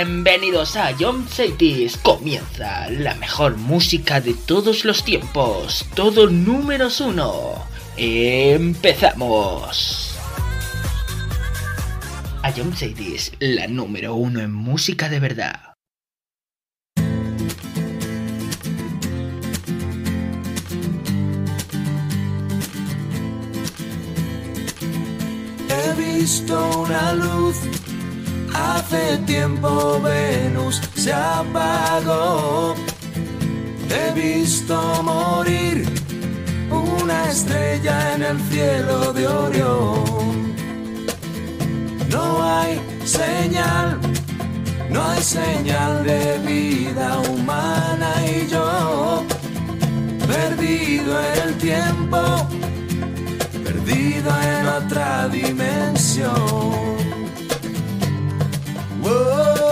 Bienvenidos a John Cities. Comienza la mejor música de todos los tiempos. Todo números uno. Empezamos. A John Cities, la número uno en música de verdad. He visto una luz, hace tiempo Venus se apagó. He visto morir una estrella en el cielo de Orión. No hay señal, no hay señal de vida humana y yo, perdido en el tiempo perdido en otra dimensión. Soy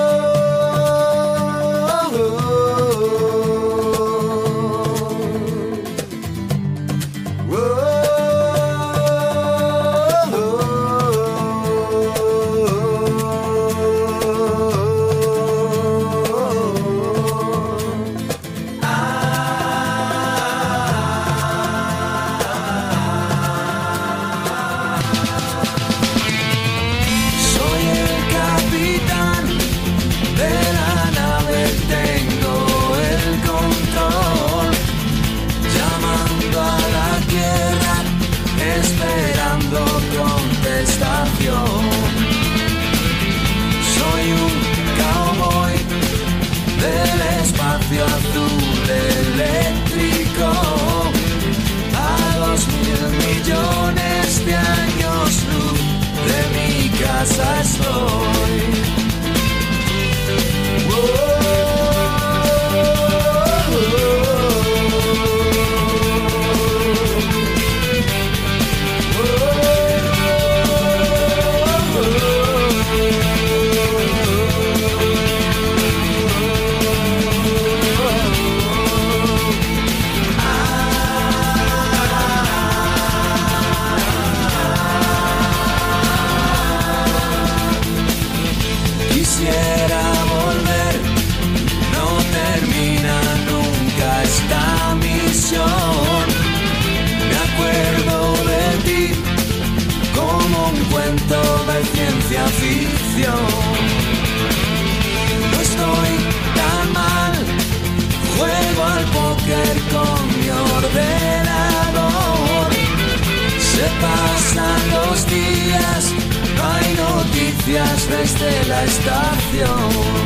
noticias desde la estación.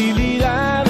Soy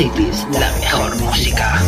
La mejor música.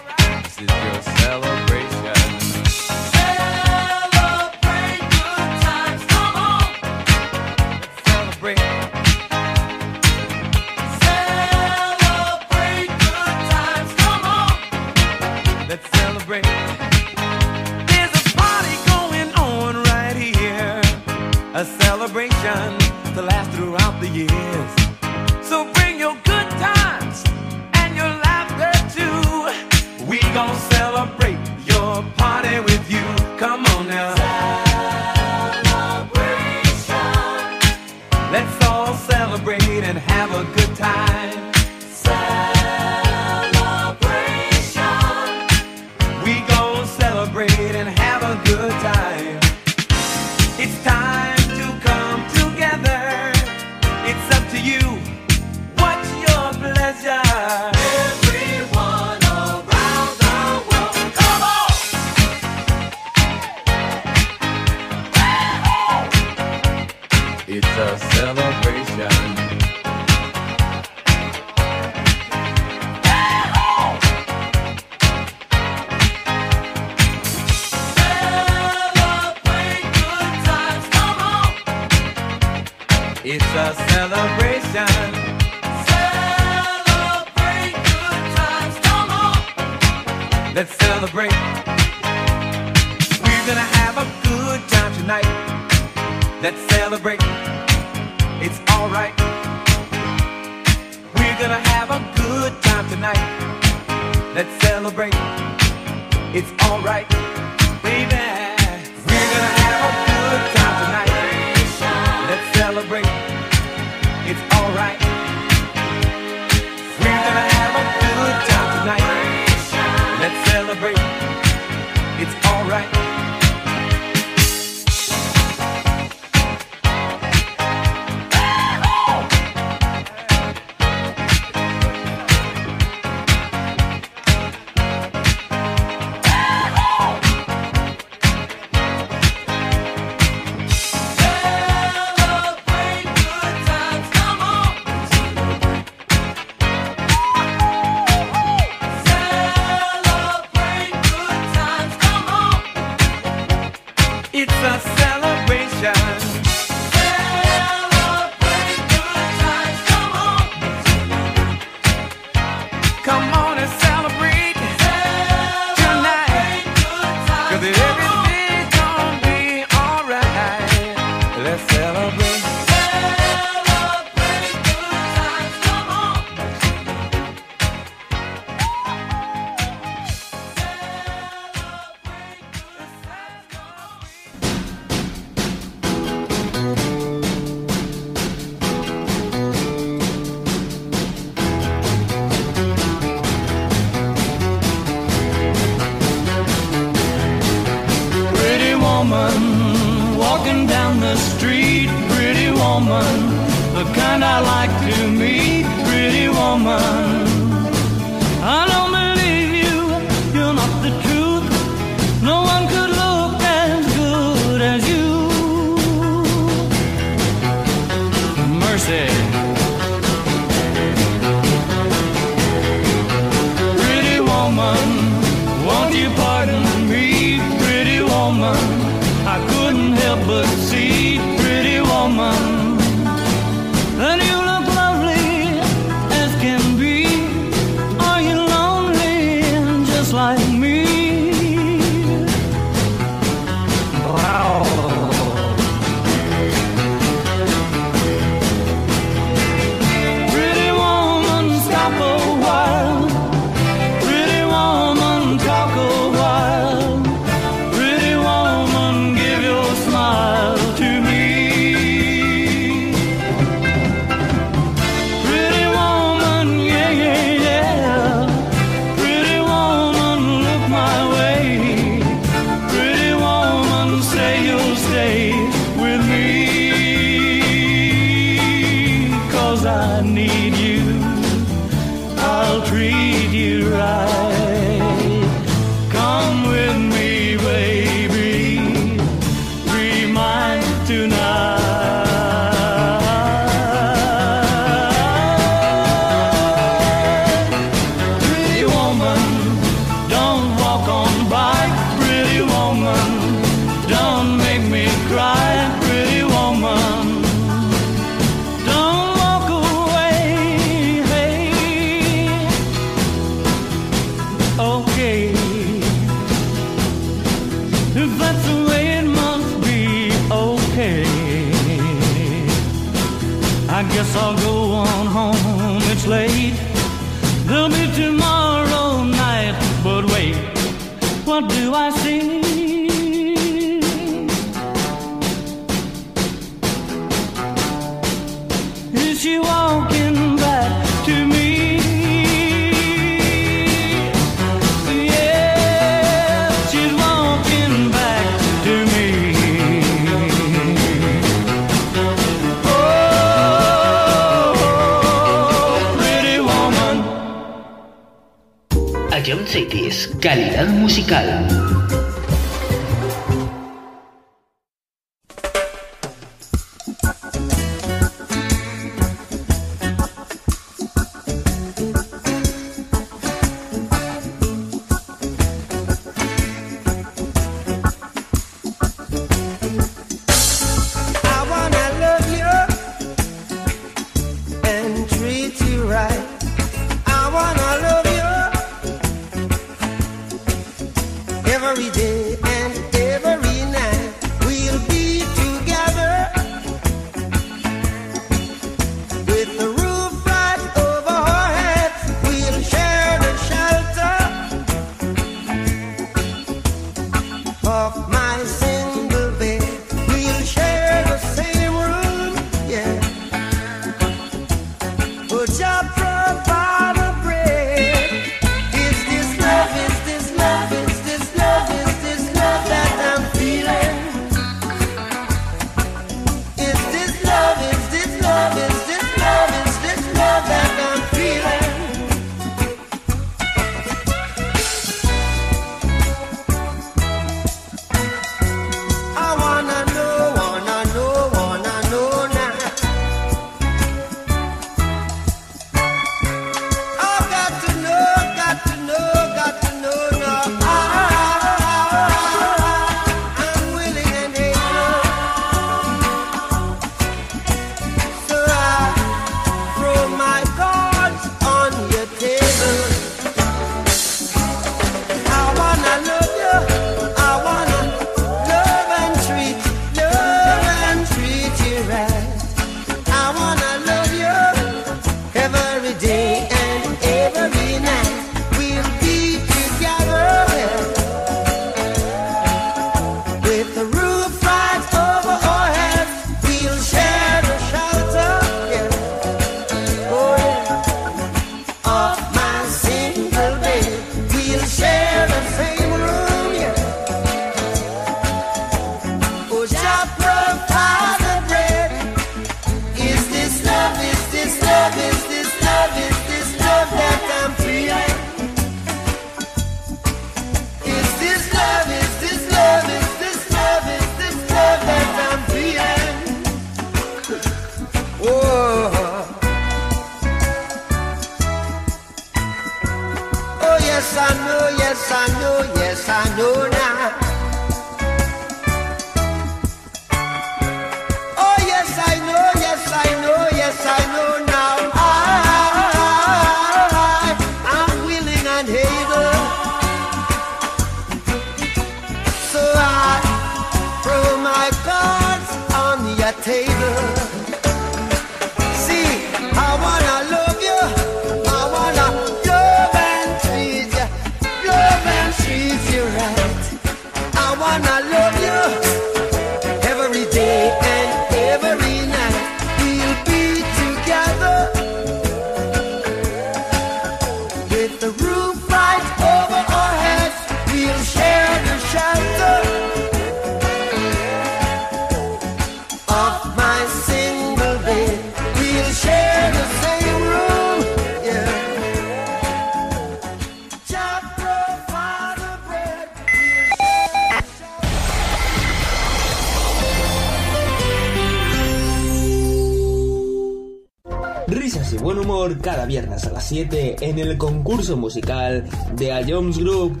De A Jones Group.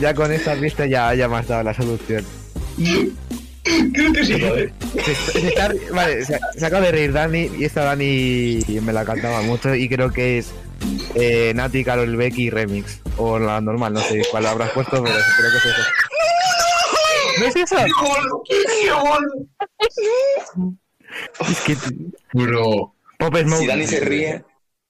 Ya con esta pista ya, ya me has dado la solución. Creo que sí, joder. Se, se está- vale, se, se acaba de reír Dani y esta Dani me la cantaba mucho y creo que es eh, Nati, Carol Becky Remix. O la normal, no sé cuál habrás puesto, pero creo que es eso. ¿No es eso? Es que... Bro. Pop Smoke. Si Dani se ríe,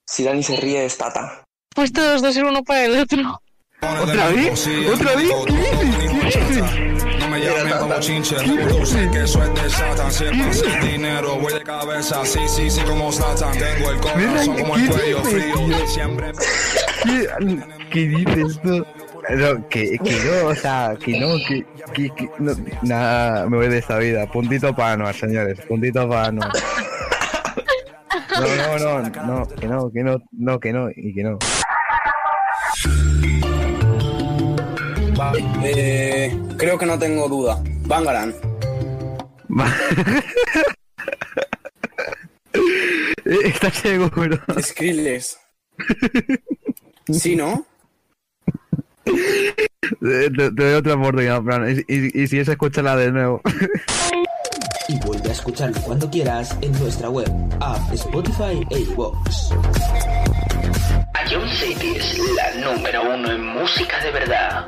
si Dani se ríe es Tata. Pues todos dos ser uno para el otro. ¿Otra vez? ¿Otra vez? ¿Qué dices? ¿Qué dices? No me llamen como chinche, tú sé que es de Satan. Si es para hacer dinero, voy de cabeza. Sí, sí, sí, como Satan. Tengo el corazón como el ¿qué cuello dices, frío. tío? Siempre. ¿Qué, qué dices tú? No, que, que no, o sea, que no, que, que, que no, nada, me voy de esta vida. Puntito para Anuar, señores, puntito para Anuar. No, no, no, no, que no, que no, no, que no, y que no. Eh, creo que no tengo duda. Bangaran. ¿Estás seguro? Skrillex. Sí, ¿no? Te, te doy otra oportunidad, Fran, y, y, y si es, escúchala de nuevo. Y vuelve a escucharlo cuando quieras en nuestra web, app, Spotify e iVoox. Ion City es la número uno en música de verdad.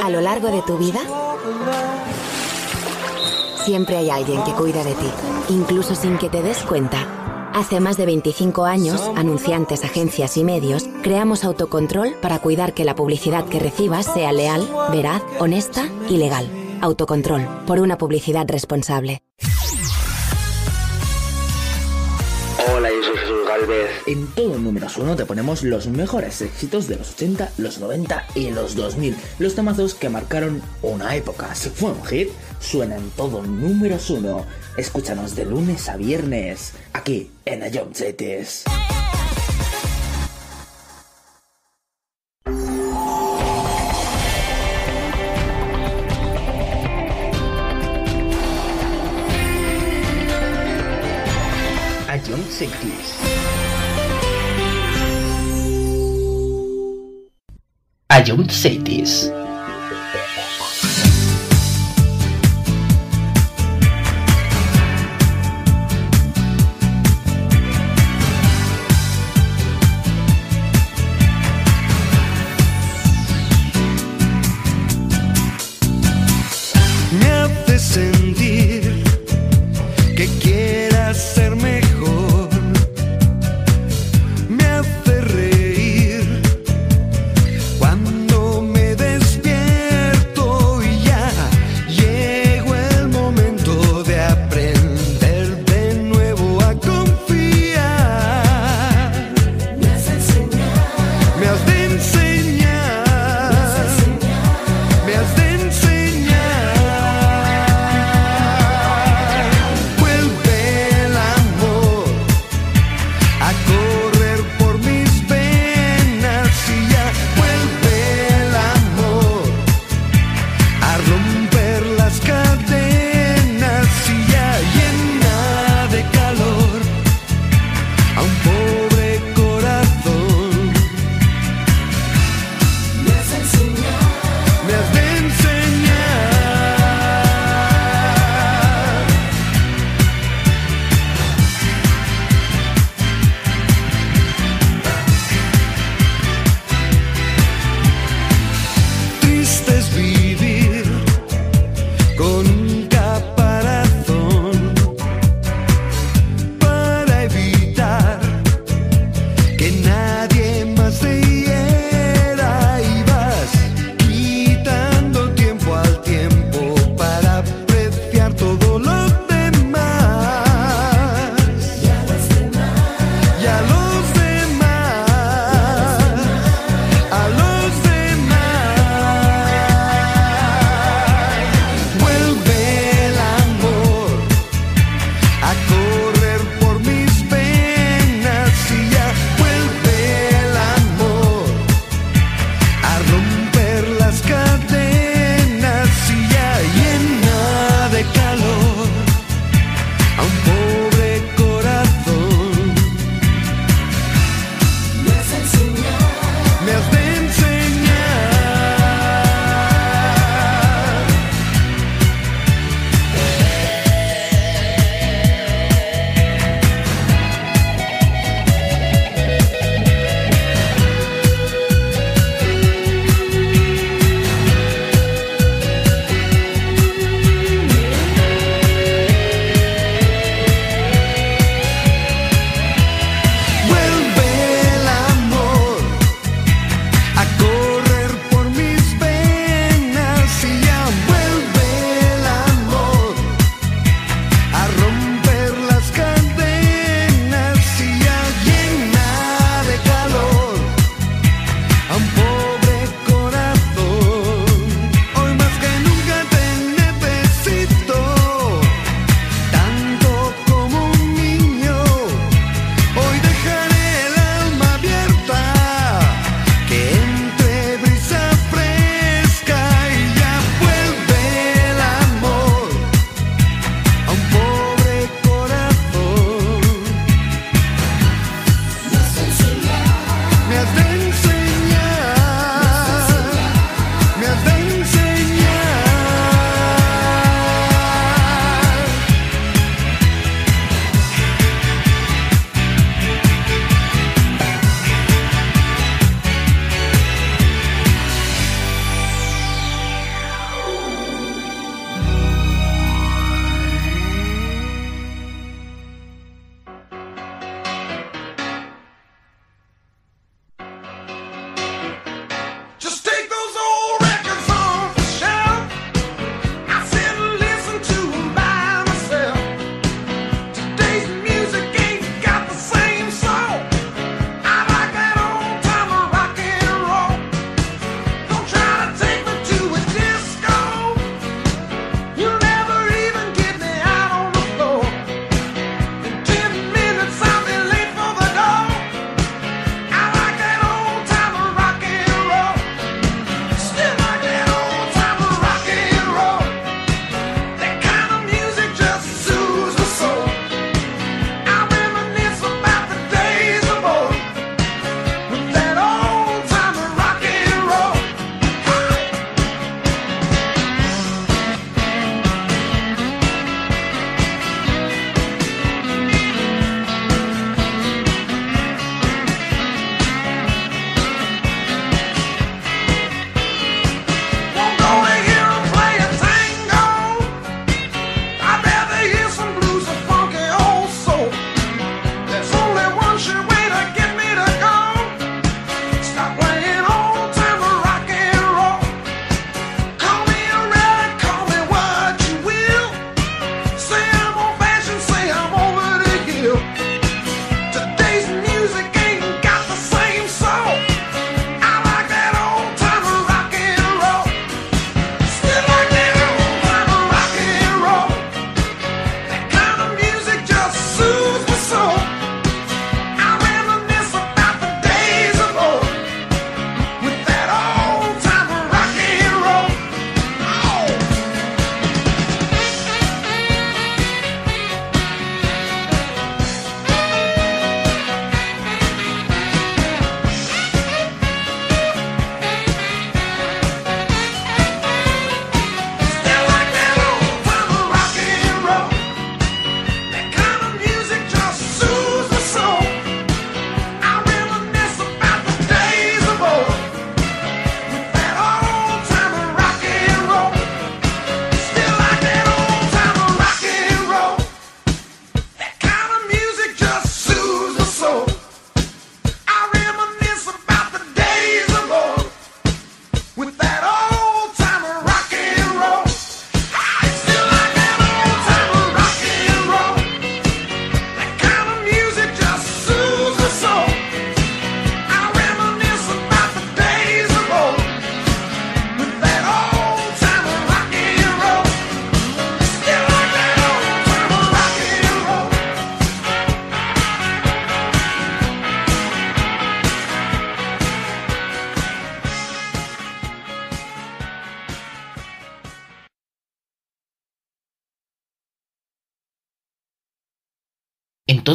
A lo largo de tu vida, siempre hay alguien que cuida de ti, incluso sin que te des cuenta. Hace más de 25 años, anunciantes, agencias y medios, creamos autocontrol para cuidar que la publicidad que recibas sea leal, veraz, honesta y legal. Autocontrol, por una publicidad responsable. Hola, yo soy Jesús Galvez. En todo números uno te ponemos los mejores éxitos de los 80, los 90 y los 2000. Los temazos que marcaron una época. Si fue un hit, suena en todo números uno. Escúchanos de lunes a viernes, aquí en Ion Cities. Ion Cities.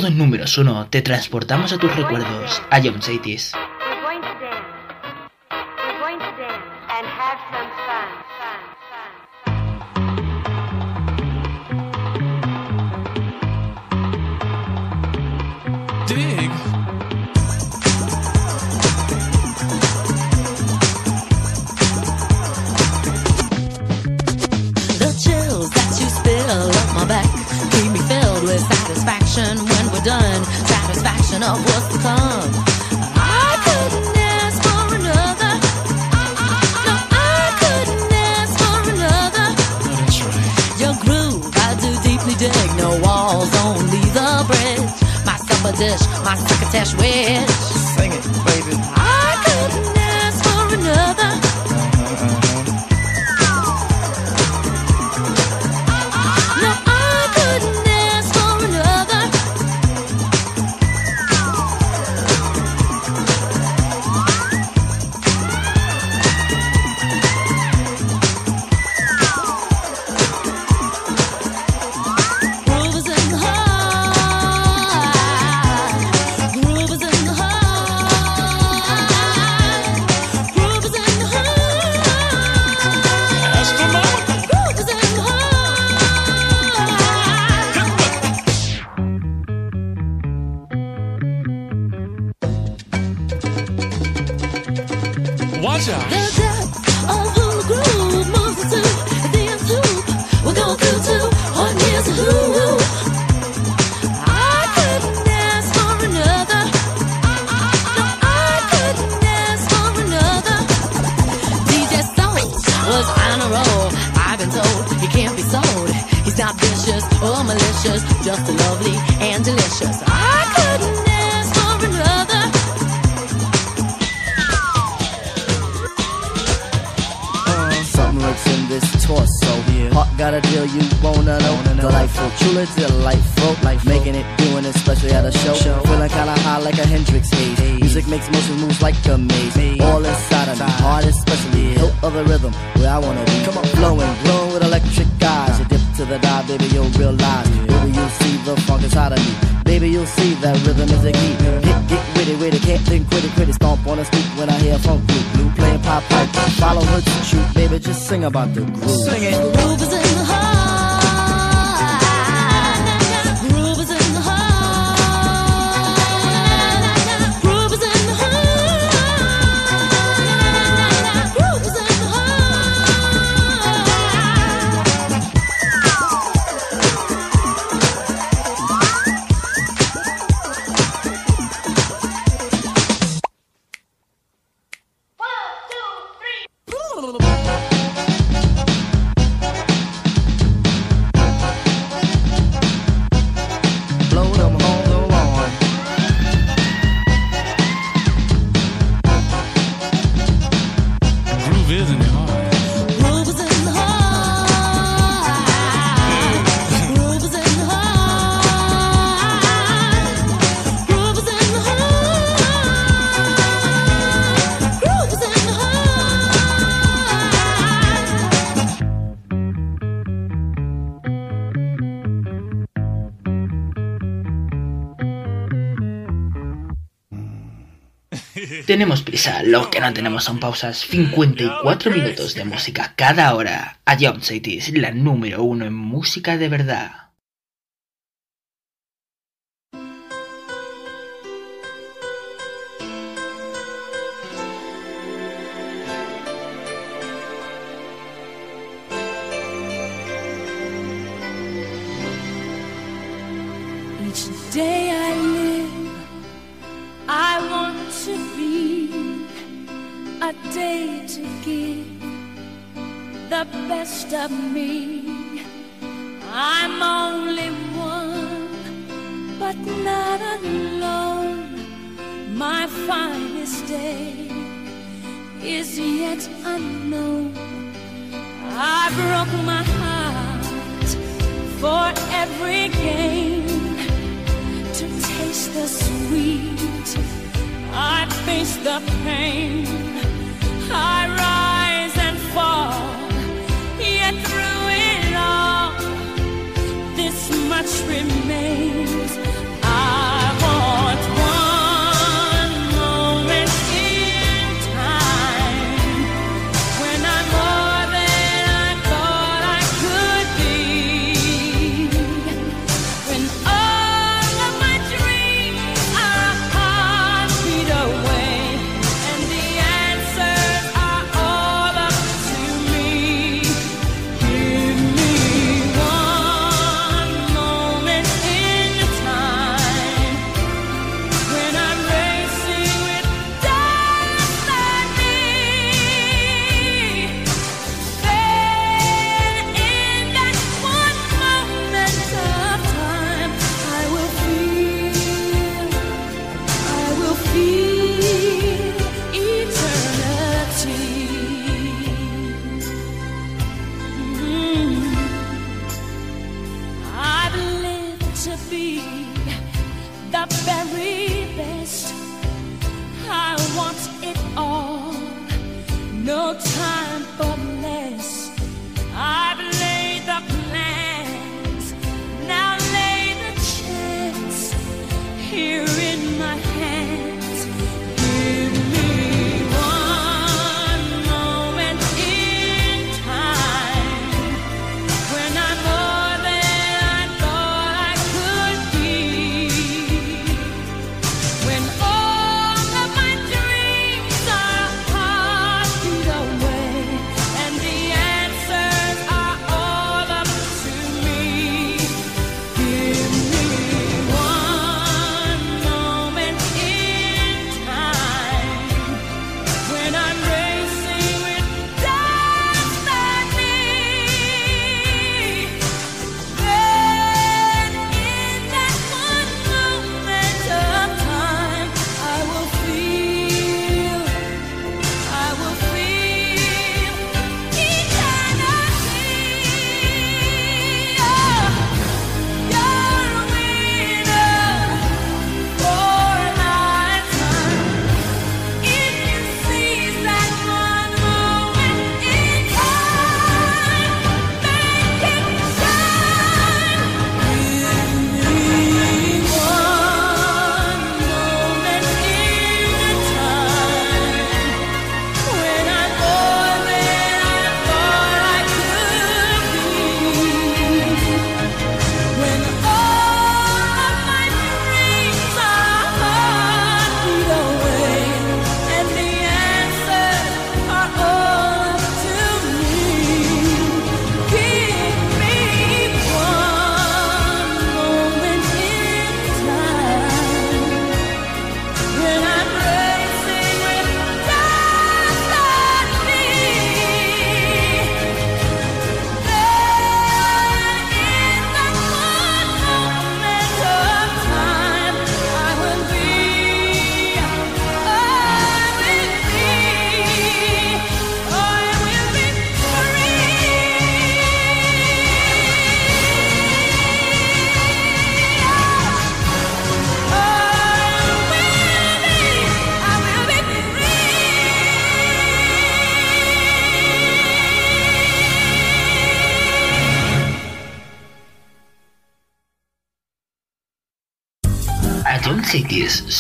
Todo en número uno, te transportamos a tus recuerdos, a John Saitis. Tenemos prisa, lo que no tenemos son pausas. 54 minutos de música cada hora. A Jump City es la número uno en música de verdad. the best of me. I'm only one, but not alone. My finest day is yet unknown. I broke my heart for every game to taste the sweet. I face the pain. I rise.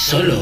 Solo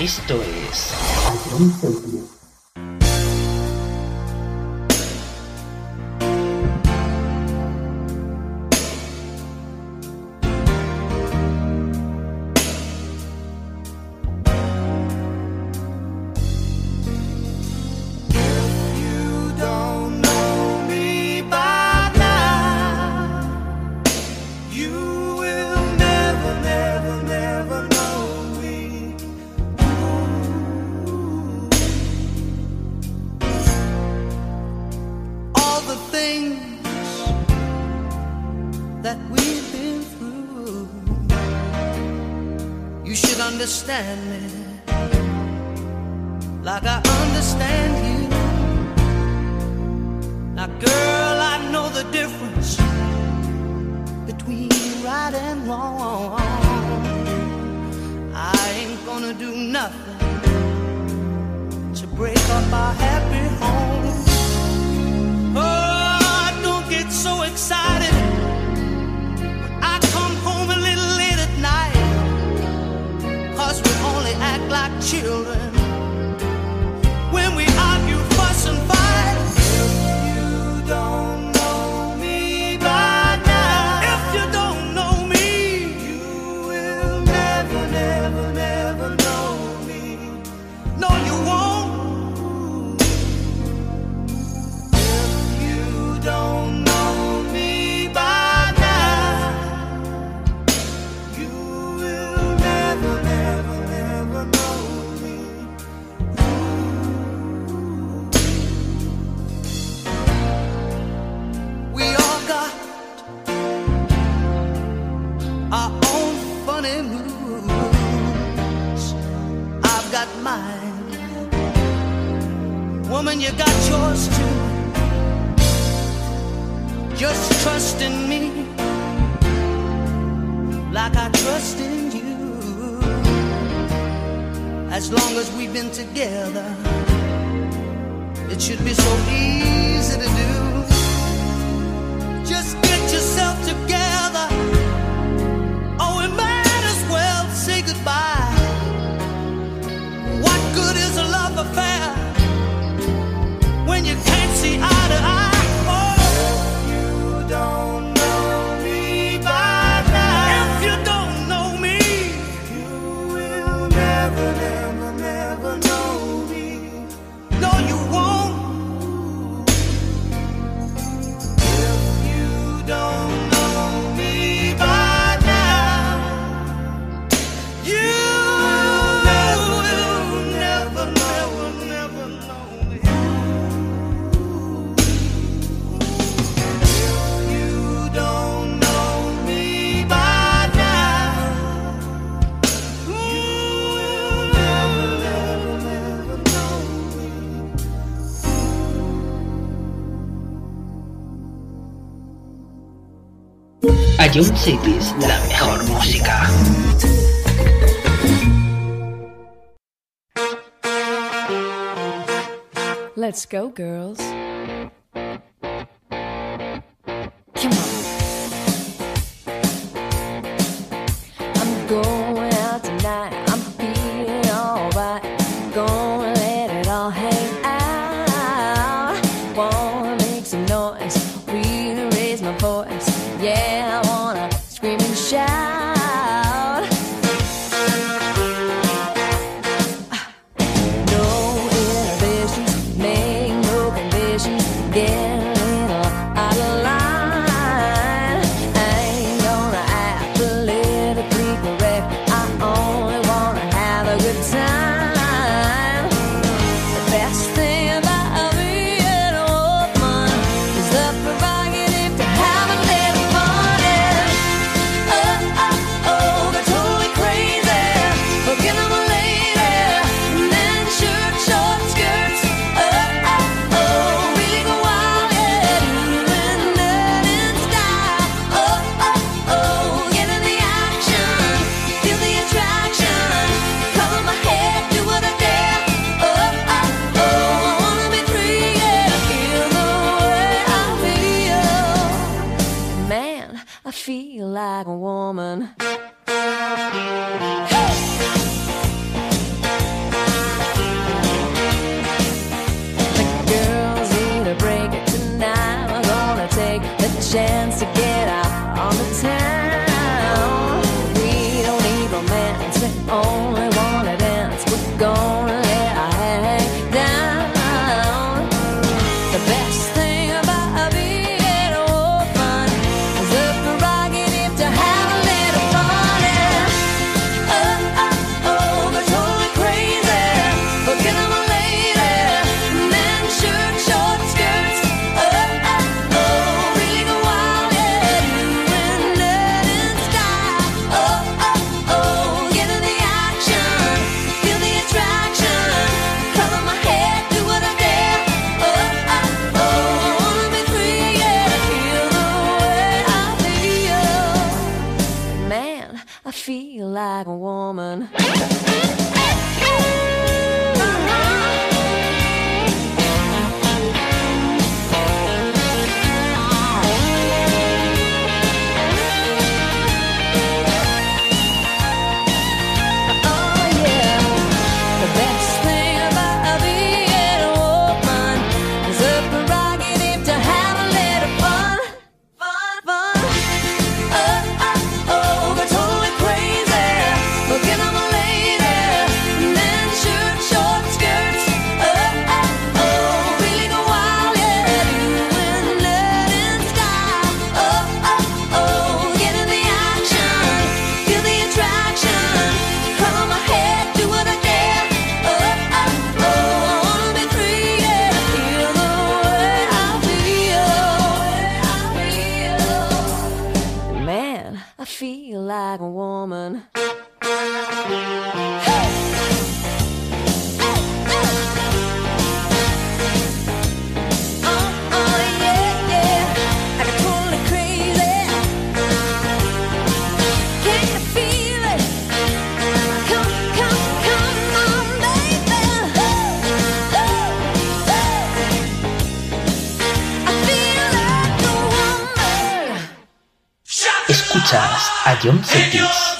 Esto es a Young Cities la mejor música. Let's go, girls. Escuchas a John Cetis.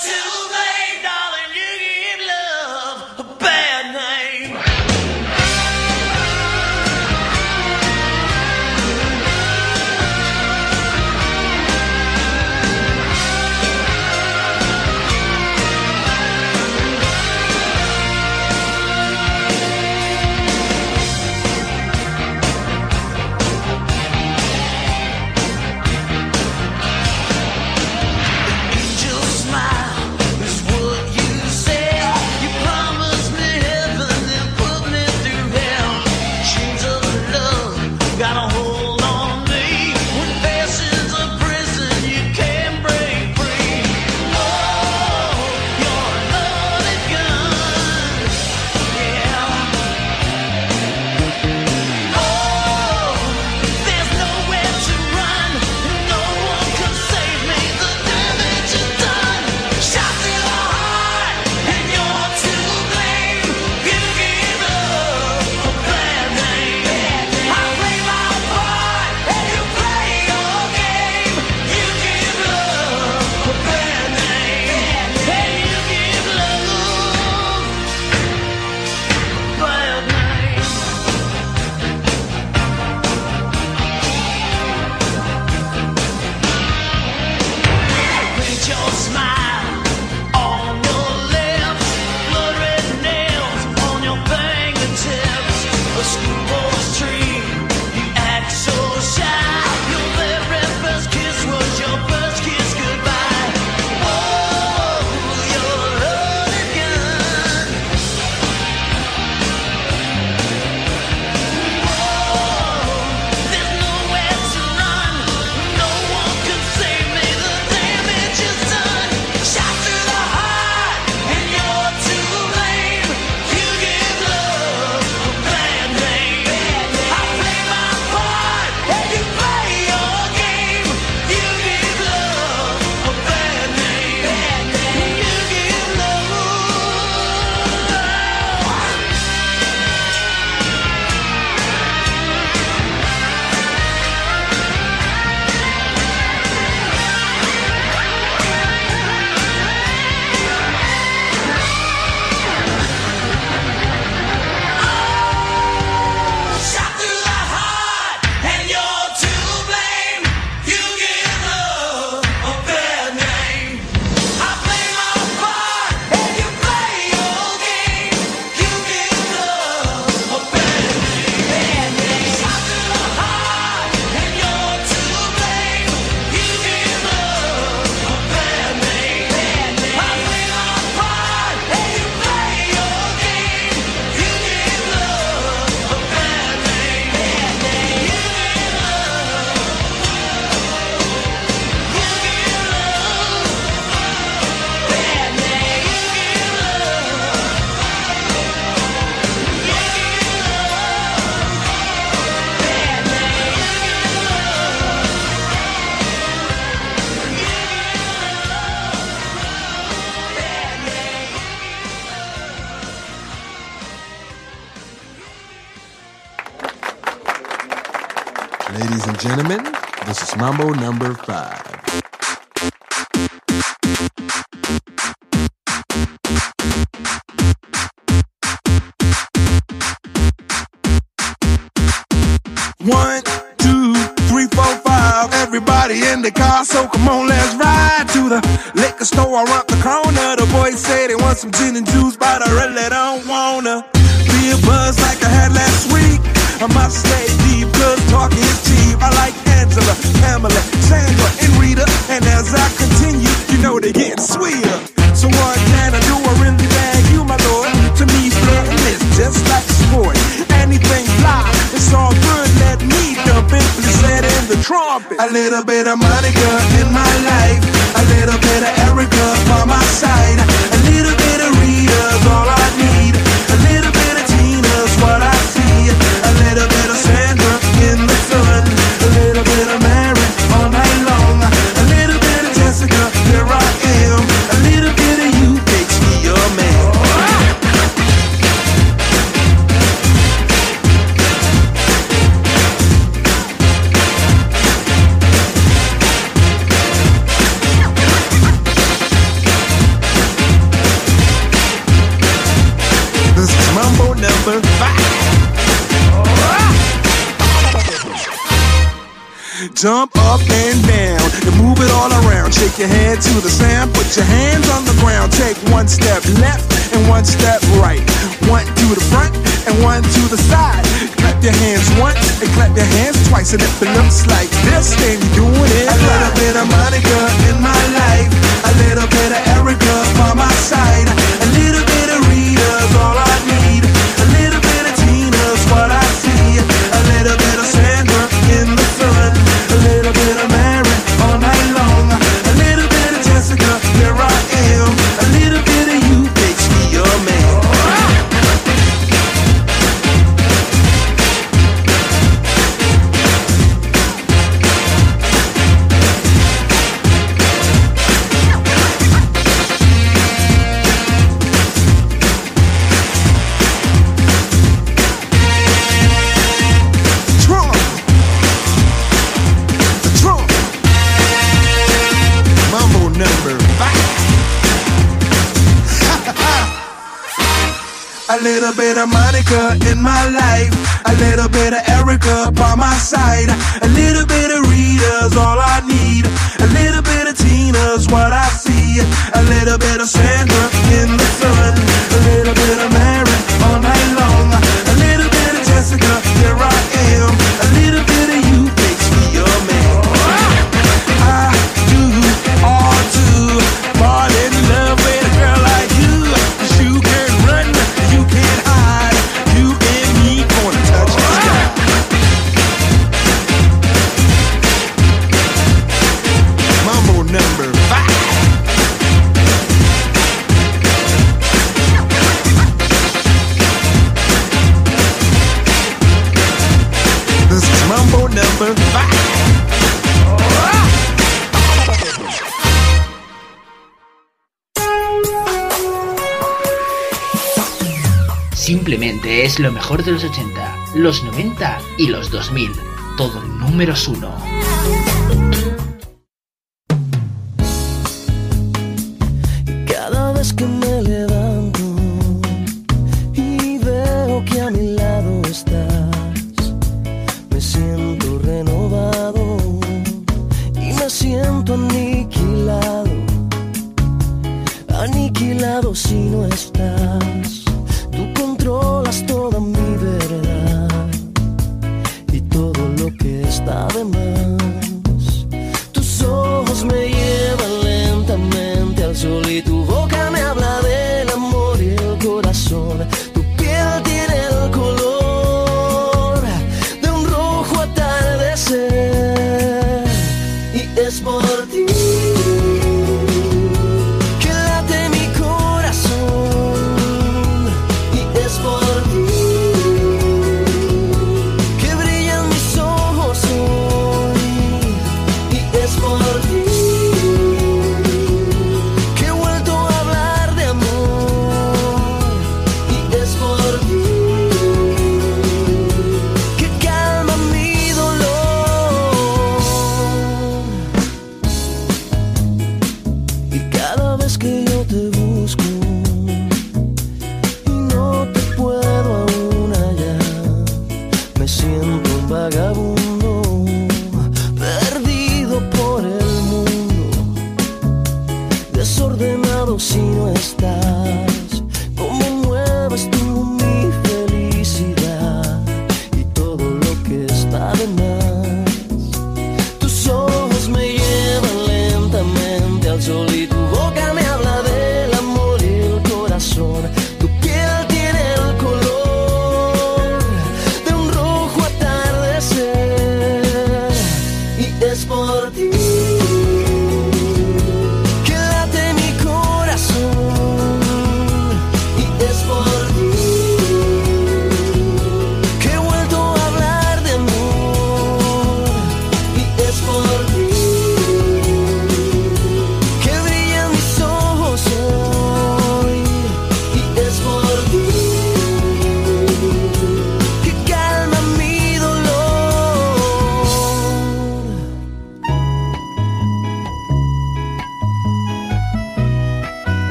mejor de los 80, los 90 y los 2000. Todo números 1. Cada vez que me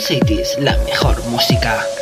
Cities, la mejor música.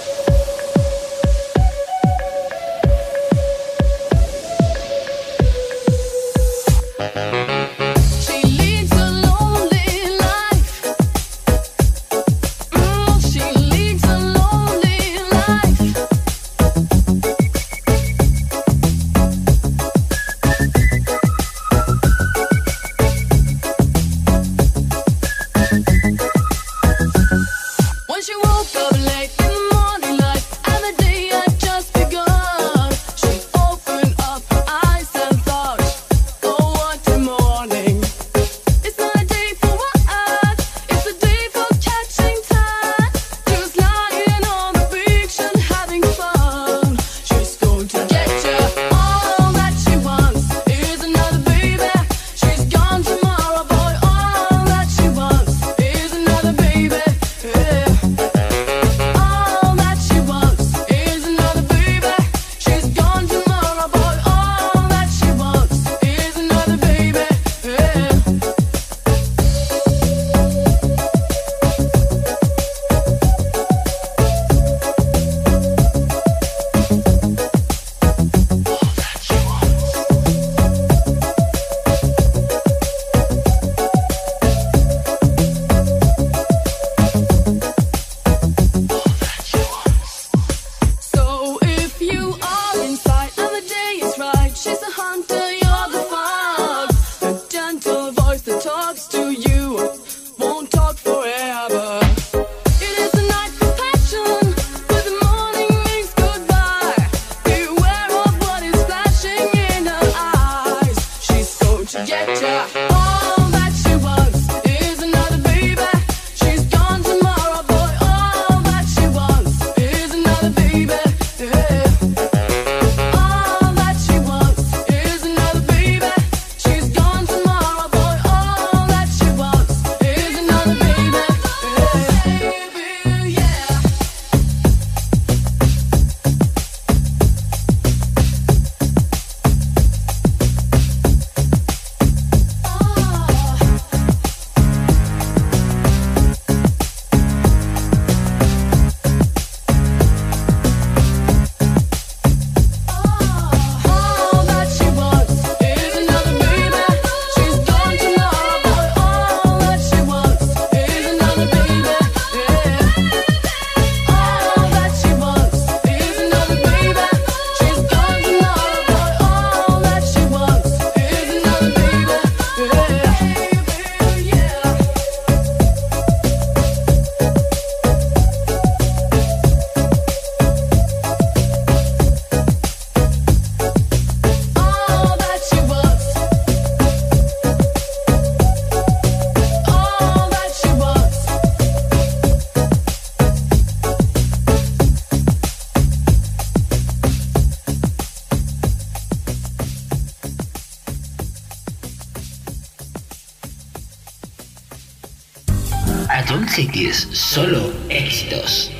Cities, solo éxitos.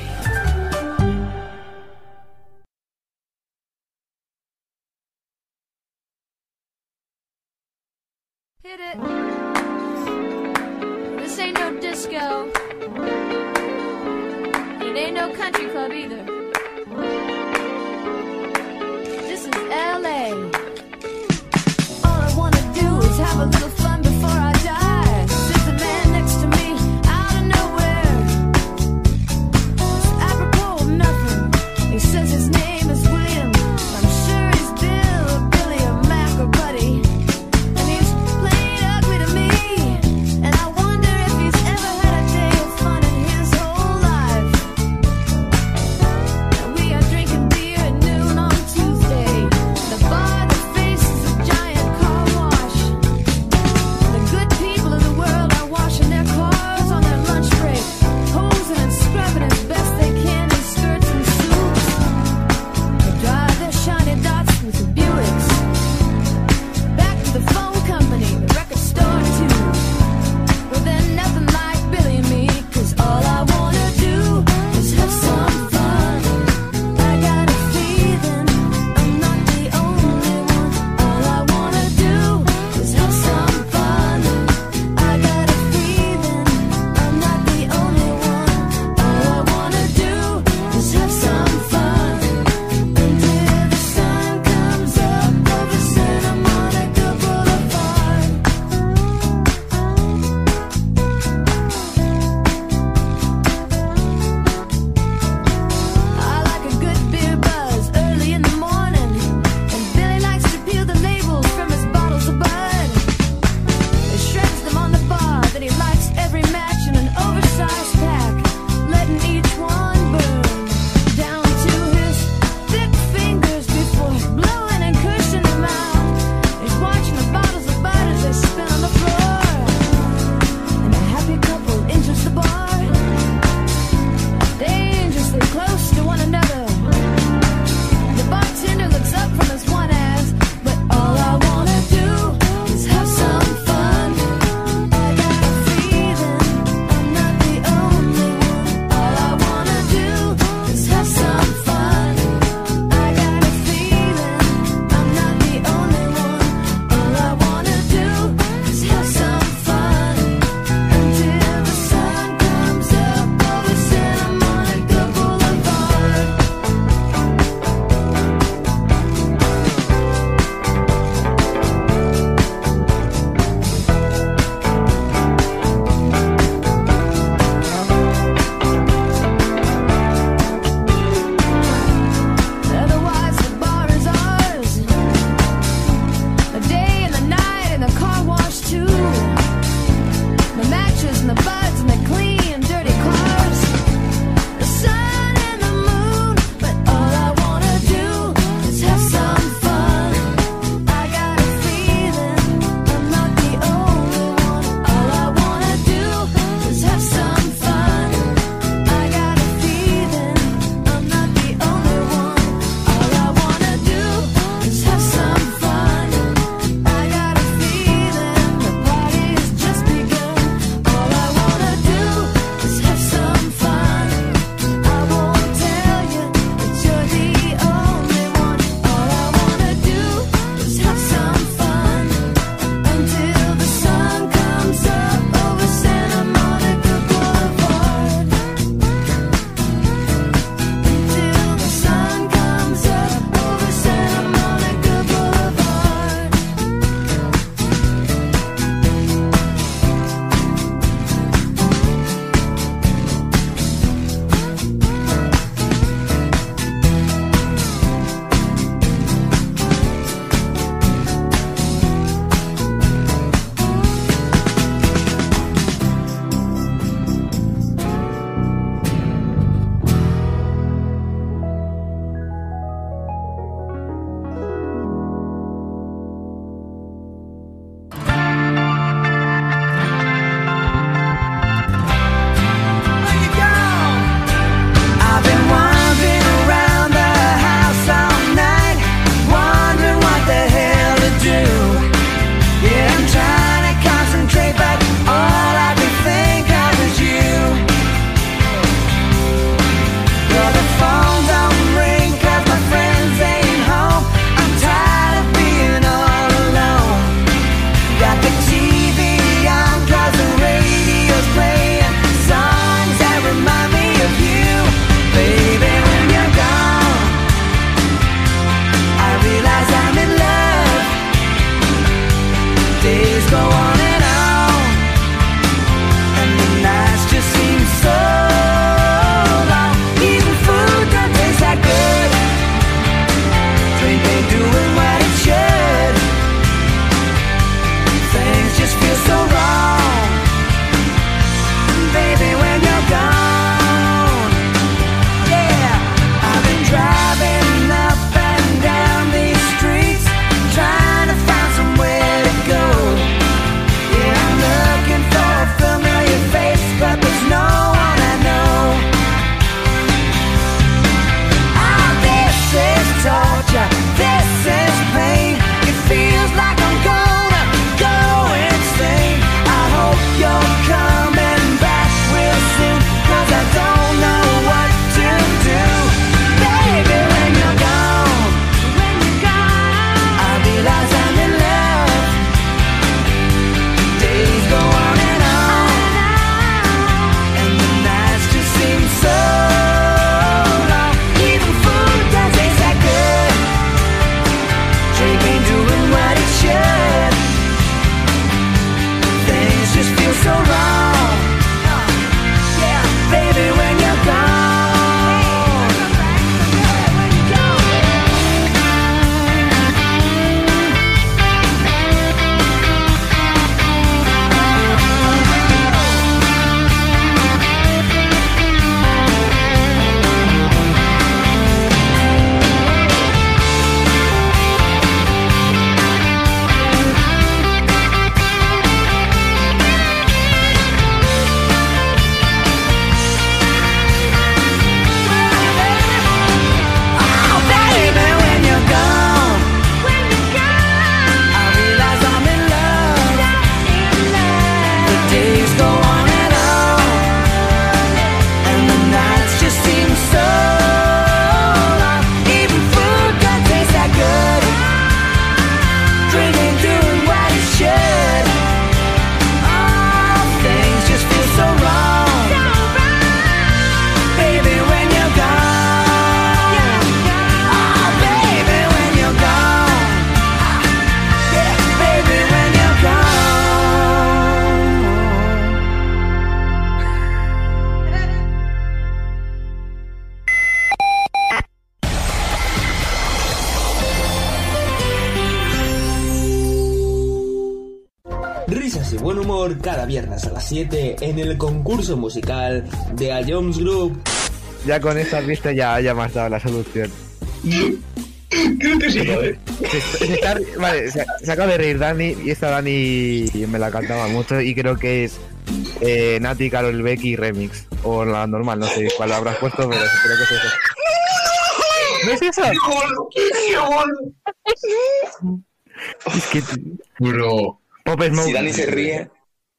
Cada viernes a las 7 en el concurso musical de A Jones Group. Ya con esta pista ya, ya me has dado la solución. Creo que sí. Se, se está- vale, se, se acaba de reír Dani y esta Dani me la cantaba mucho y creo que es eh, Nati, Carol Becky Remix. O la normal, no sé cuál habrás puesto, pero creo que es eso. ¿No es eso? Es que... Bro. Pop Smoke. Si Dani se ríe,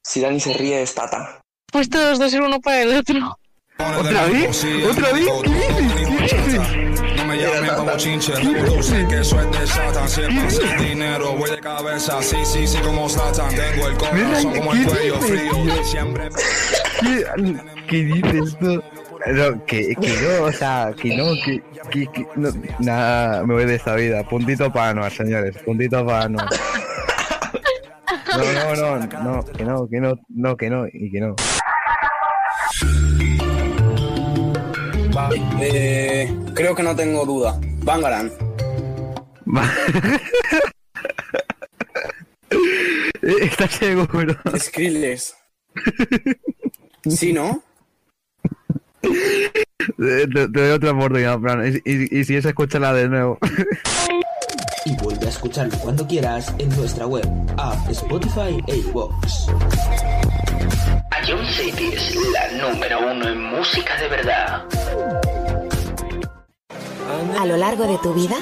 si Dani se ríe es Tata. Pues todos dos ser uno para el otro. ¿Otra vez? ¿Otra vez? ¿Qué dices? ¿Qué dices? No me llamen como chinche, reproduce que es de Satan. Siempre sin dinero, voy de cabeza, sí, sí, sí, como Satan. Tengo el corazón como el cuello frío. Siempre ¿Qué, qué dices tú? No, que, que no, o sea, que no, que, que, que no, nada, me voy de esta vida. Puntito para Anuar, señores, puntito para Anuar. No, no, no, no, que no, que no, no, que no, y que no. Eh, creo que no tengo duda. Bangaran. ¿Estás seguro? Skrillex. ¿Sí, no? Te, te doy otra oportunidad, Fran, y, y, y si es, escúchala de nuevo. Y vuelve a escucharlo cuando quieras en nuestra web, app, Spotify e iVoox. A John City es la número uno en música de verdad. A lo largo de tu vida,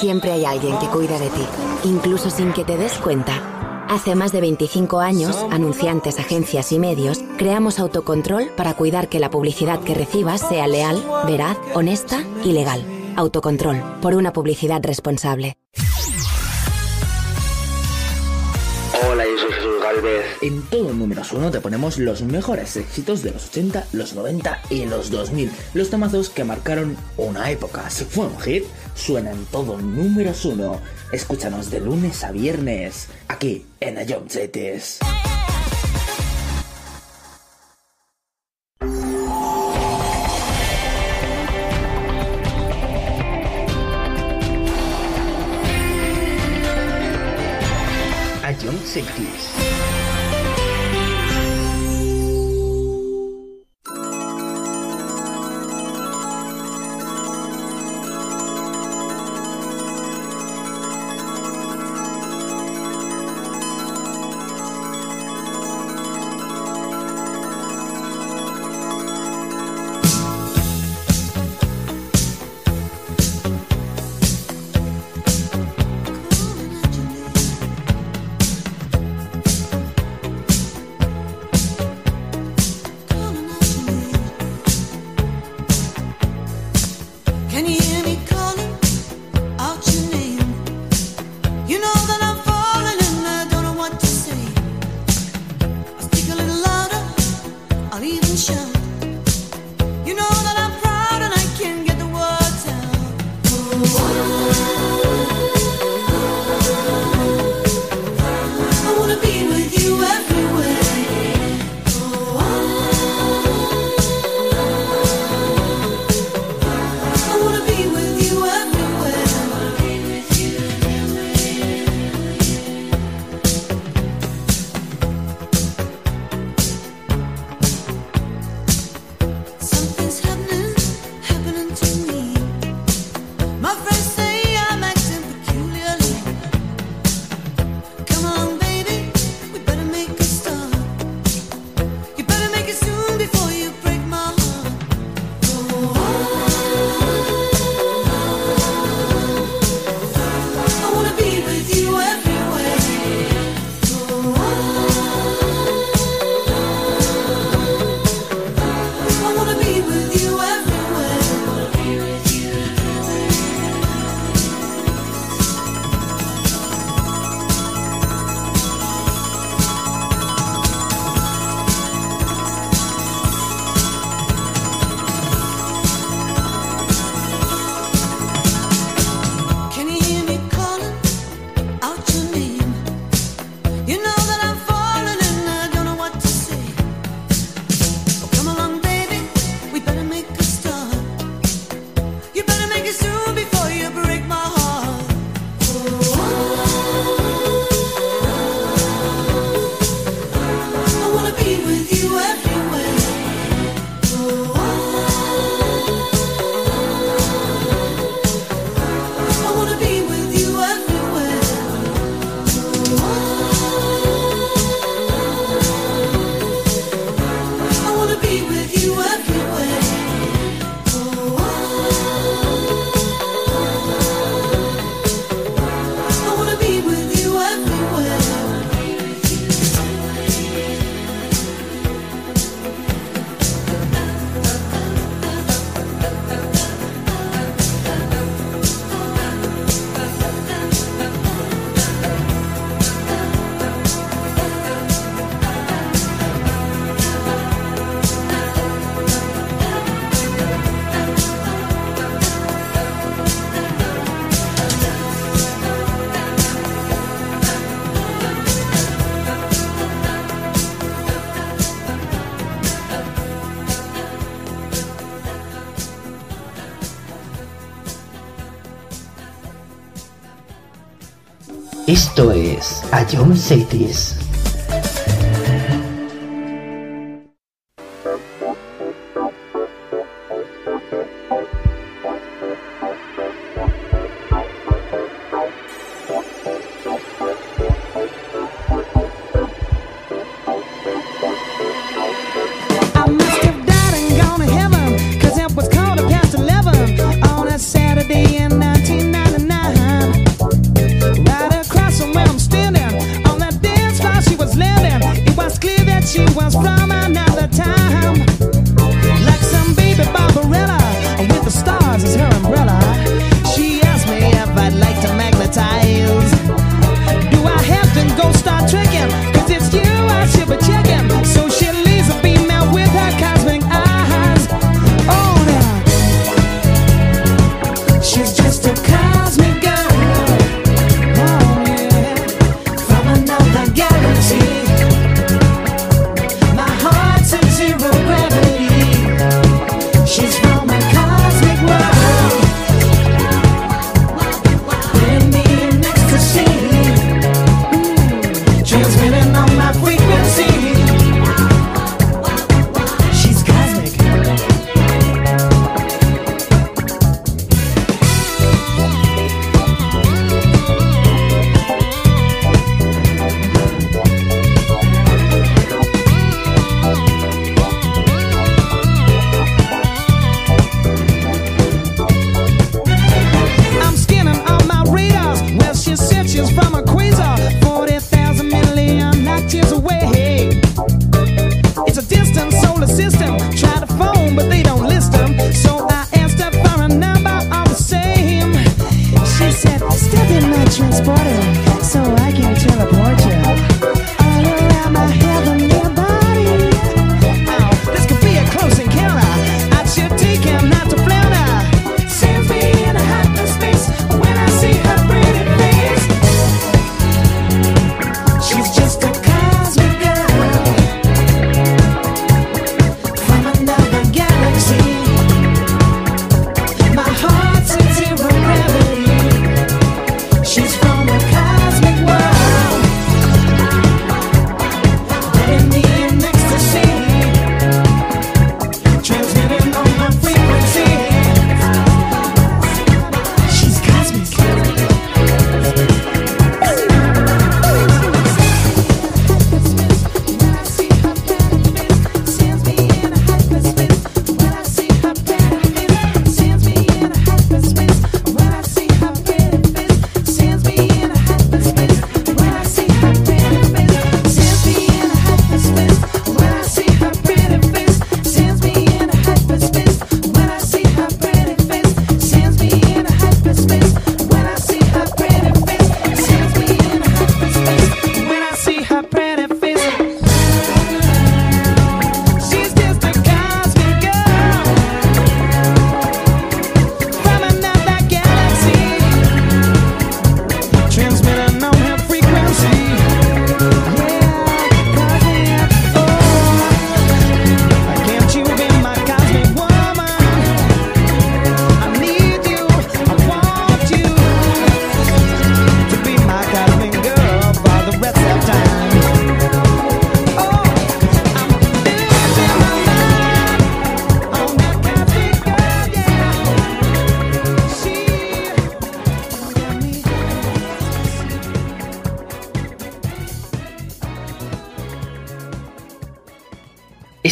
siempre hay alguien que cuida de ti, incluso sin que te des cuenta. Hace más de 25 años, anunciantes, agencias y medios, creamos autocontrol para cuidar que la publicidad que recibas sea leal, veraz, honesta y legal. Autocontrol, por una publicidad responsable. Hola, yo soy Jesús Galvez. En todo números uno te ponemos los mejores éxitos de los 80, los 90 y los 2000. Los temazos que marcaron una época. Si fue un hit, suena en todo números uno. Escúchanos de lunes a viernes, aquí en Ayom 1960s. Esto es Ion Cities. you was from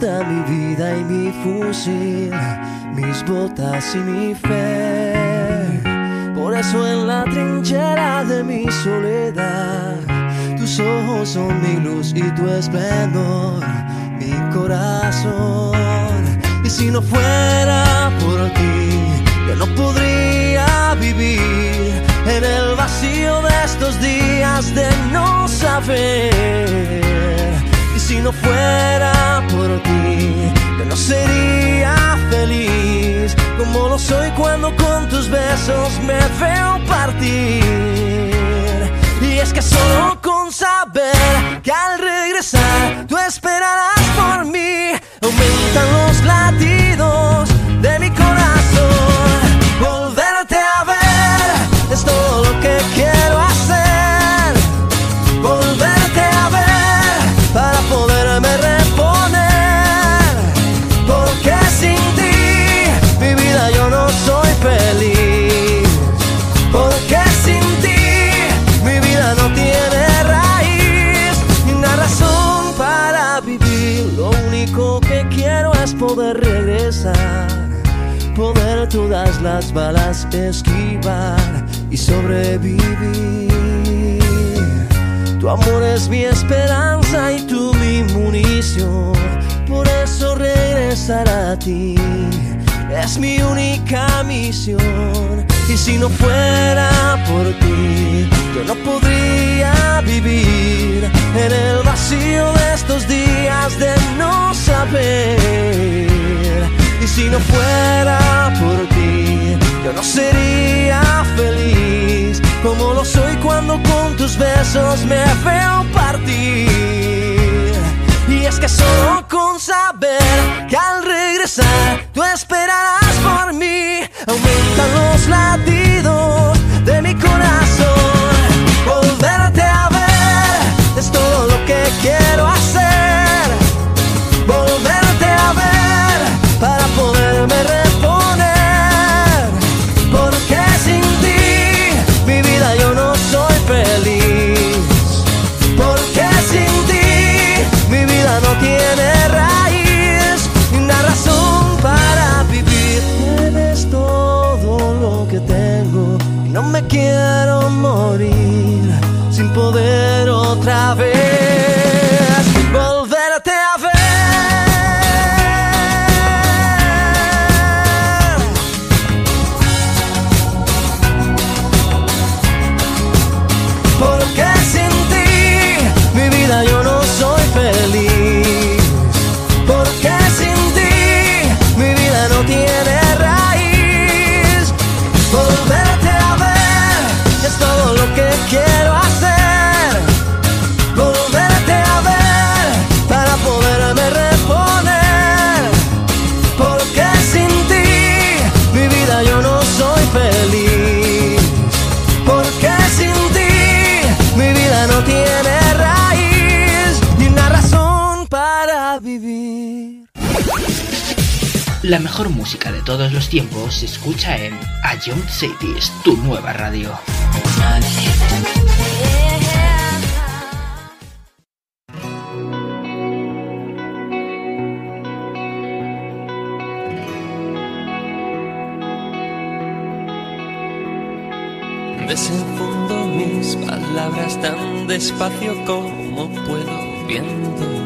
Mi vida y mi fusil, mis botas y mi fe. Por eso en la trinchera de mi soledad, tus ojos son mi luz y tu esplendor, mi corazón. Y si no fuera por ti, yo no podría vivir en el vacío de estos días de no saber. Si no fuera por ti, yo no sería feliz como lo soy cuando con tus besos me veo partir. Y es que solo con saber que al regresar tú esperarás por mí, aumentan los latidos las balas esquivar y sobrevivir. Tu amor es mi esperanza y tú mi munición, por eso regresar a ti es mi única misión. Y si no fuera por ti, yo no podría vivir en el vacío de estos días de no saber. Si no fuera por ti, yo no sería feliz como lo soy cuando con tus besos me veo partir. Y es que solo con saber que al regresar tú esperarás por mí, aumentan los latidos de mi corazón. La mejor música de todos los tiempos se escucha en A Young Cities, tu nueva radio. Desenfundo mis palabras tan despacio como puedo viéndote.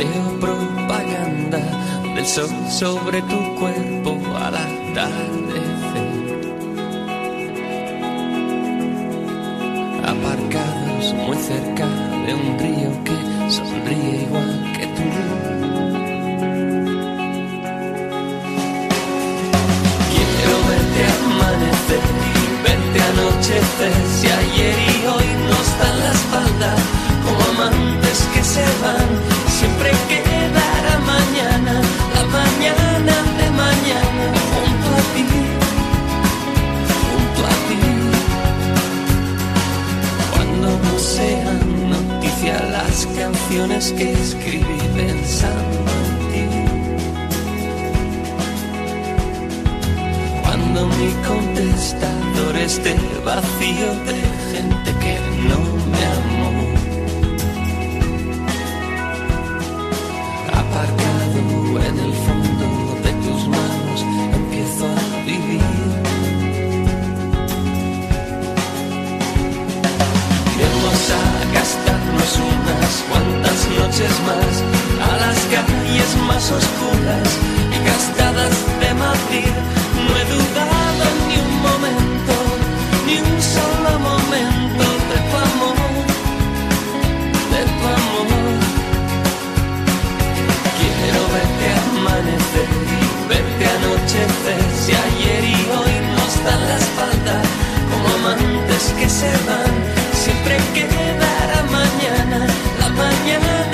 Leo propaganda del sol sobre tu cuerpo al atardecer. Aparcados muy cerca de un río que sonríe igual que tú. Quiero verte amanecer verte anochecer. Canciones que escribí pensando en ti. Cuando mi contestador esté vacío de gente que no a las calles más oscuras y gastadas de Madrid. No he dudado ni un momento, ni un solo momento de tu amor, de tu amor. Quiero verte amanecer verte anochecer. Si ayer y hoy nos dan la espalda como amantes que se van, siempre quedará mañana, la mañana,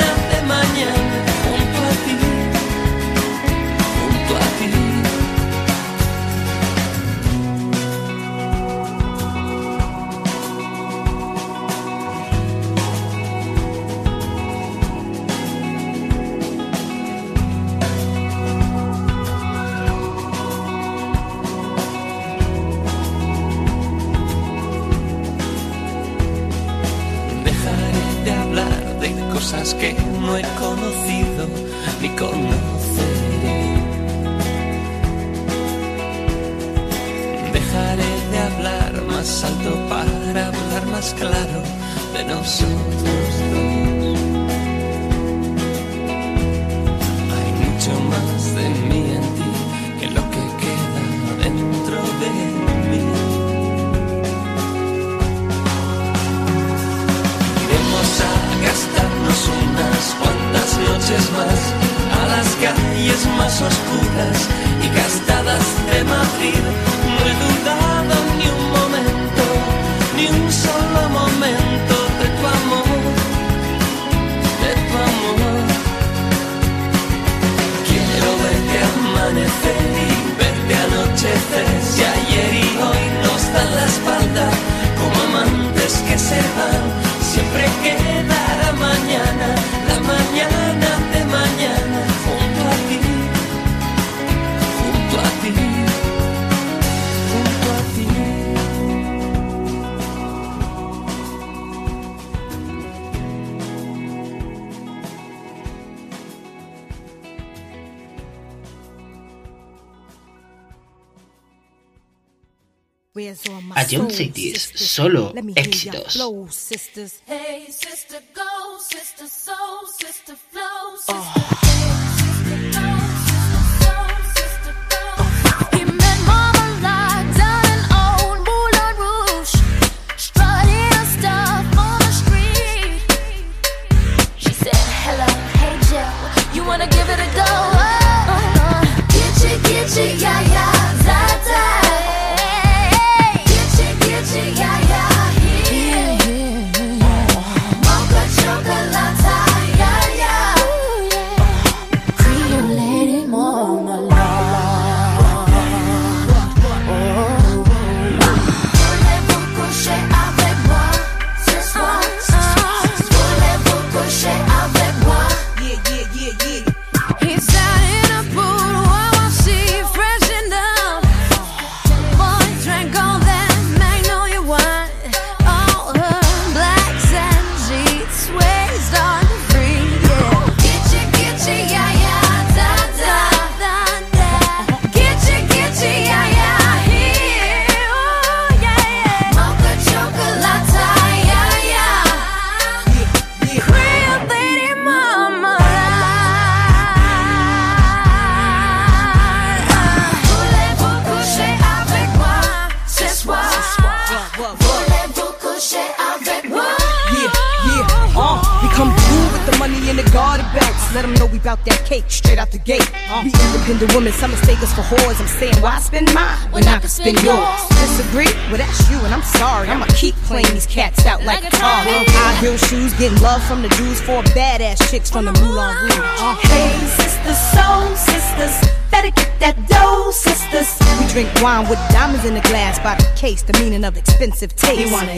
John Cities, solo éxitos. expensive taste. He wanna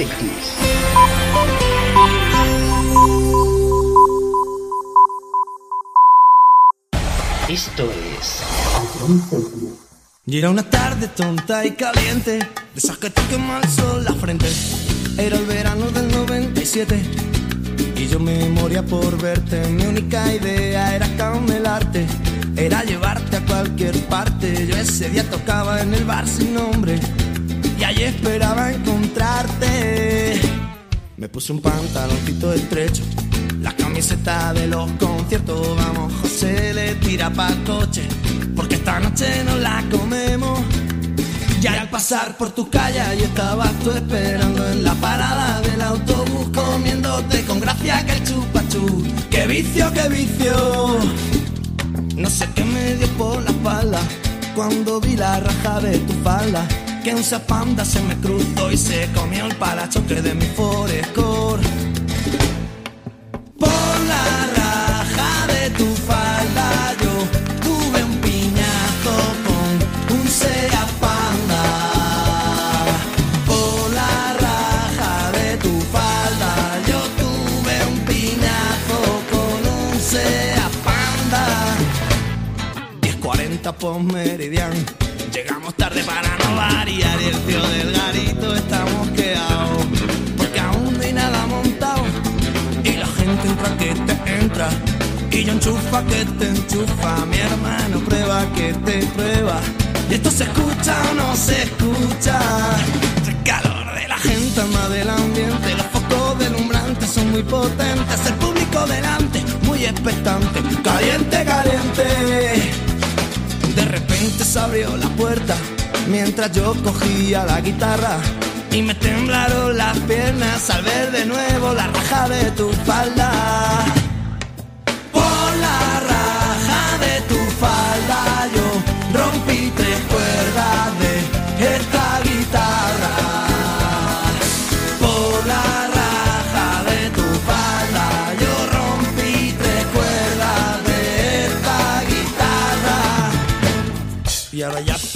Es Y era una tarde tonta y caliente, de esas que te quema la frente. Era el verano del 97 y yo me moría por verte. Mi única idea era camelarte, era llevarte a cualquier parte. Yo ese día tocaba en el bar sin nombre y allí esperaba encontrarte. Me puse un pantaloncito estrecho, la camiseta de los conciertos. Vamos, José le tira pa' coche, porque esta noche nos la comemos. Ya al pasar por tu calle y estabas tú esperando en la parada del autobús comiéndote con gracia que el chupachú. ¡Qué vicio, qué vicio! No sé qué me dio por la espalda cuando vi la raja de tu falda. Un zapanda se me cruzó y se comió el parachoque de mi Forescore. Por la raja de tu falda yo tuve un piñazo con un Seat Panda. Por la raja de tu falda yo tuve un piñazo con un Seat Panda. 10.40 por meridian. Llegamos tarde para no variar y el tío del garito está mosqueado. Porque aún no hay nada montado. Y la gente entra que te entra. Y yo enchufa que te enchufa. Mi hermano prueba que te prueba. Y esto se escucha o no se escucha. El calor de la gente más del ambiente. Los focos deslumbrantes son muy potentes. El público delante, muy expectante. Caliente, caliente. De repente se abrió la puerta mientras yo cogía la guitarra y me temblaron las piernas al ver de nuevo la raja de tu falda. Por la raja de tu falda yo rompí tres cuerdas de esta guitarra.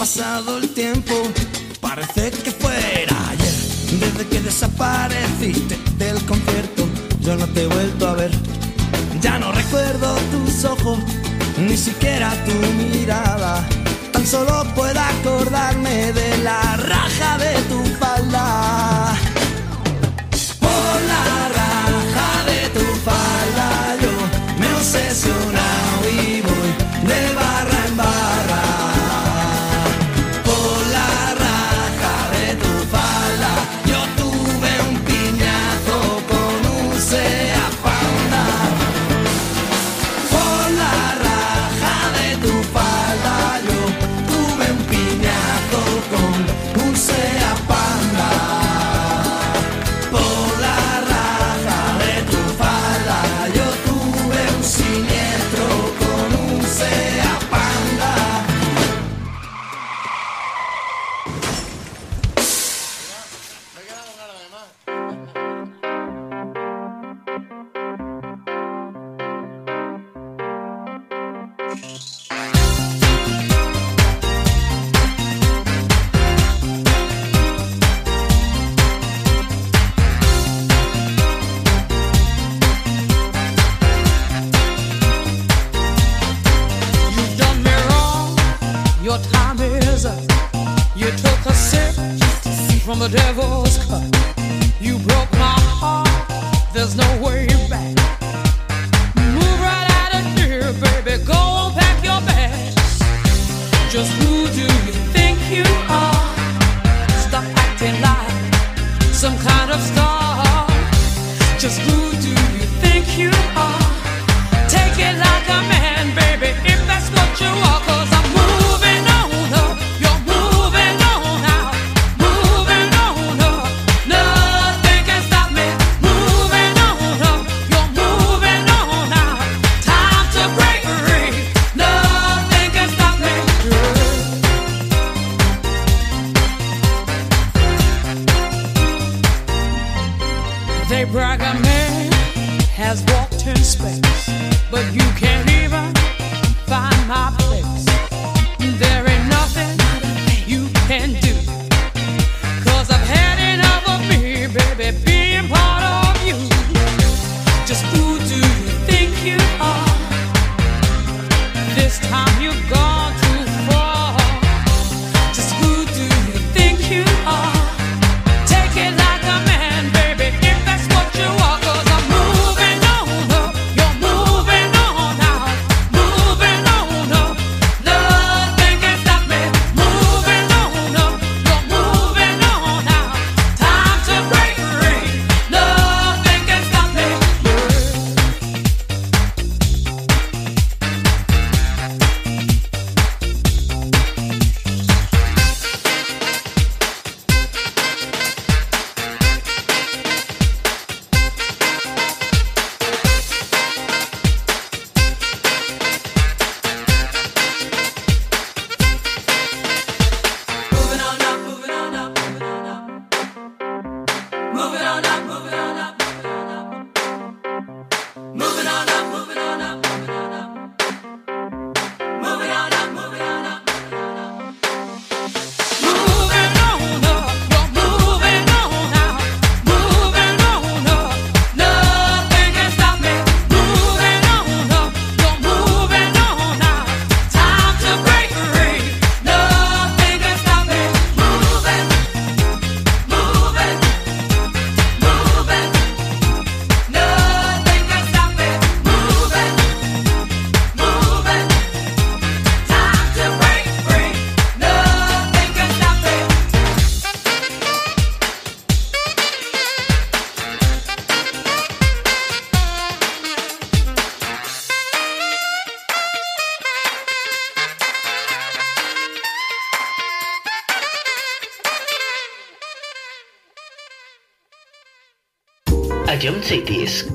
Pasado el tiempo, parece que fuera ayer. Desde que desapareciste del concierto, yo no te he vuelto a ver. Ya no recuerdo tus ojos, ni siquiera tu mirada. Tan solo puedo acordarme de la raja de tu falda.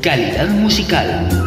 Calidad musical.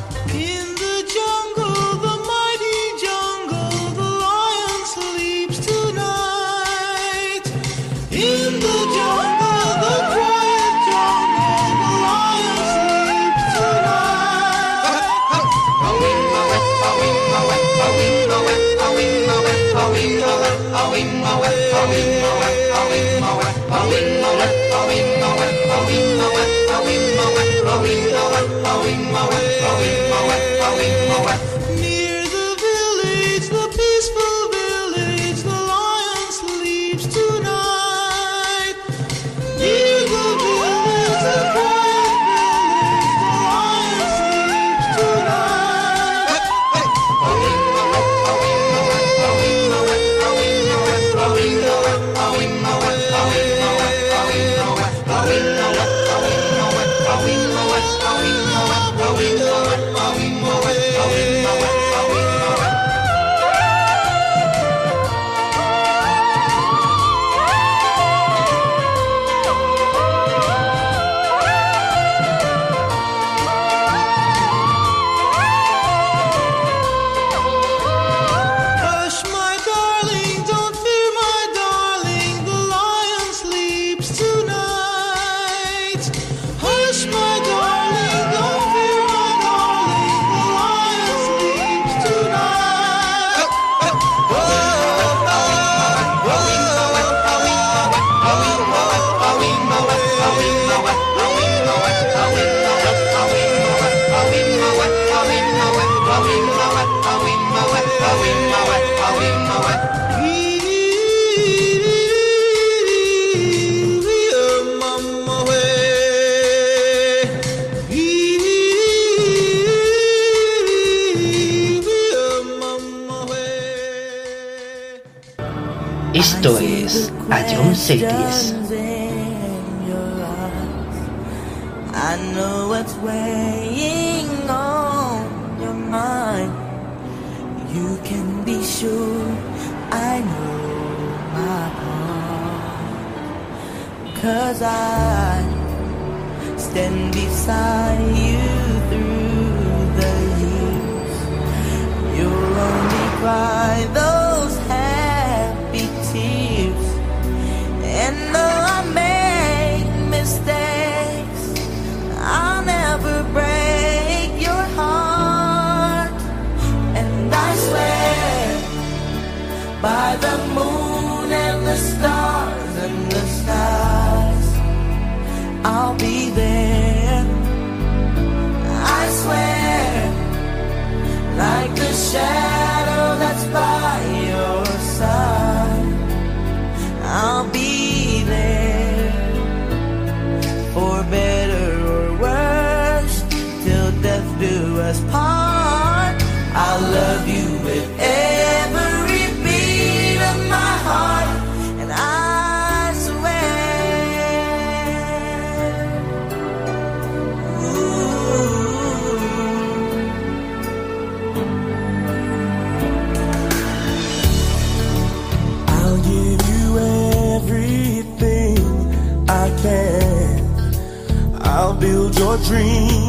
Ion Cities. I know what's weighing on your mind. You can be sure I know my part. Cause I stand beside you through the years. You'll only cry those by the moon and the stars and the stars, I'll be there. I swear, like the shadow dream.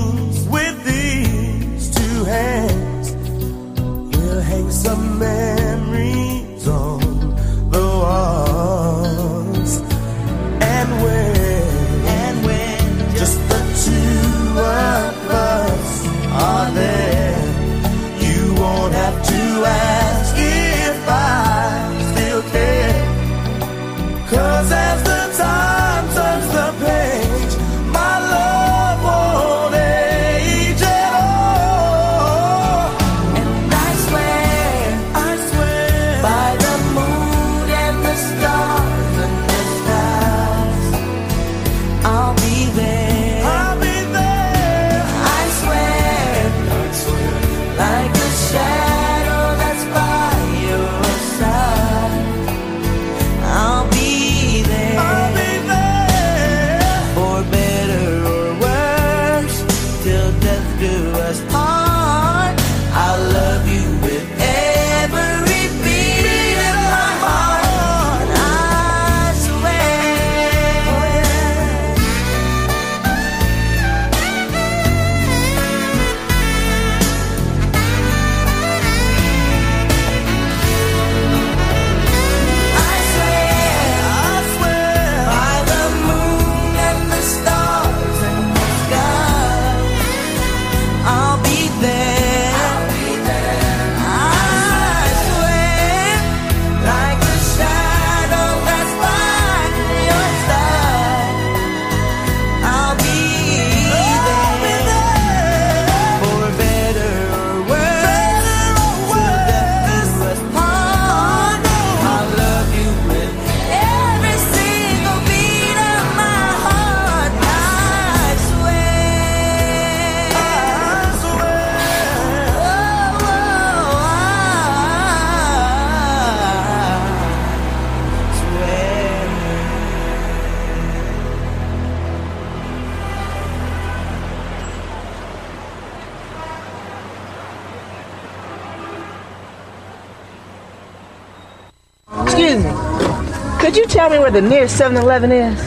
the nearest 7 Eleven is?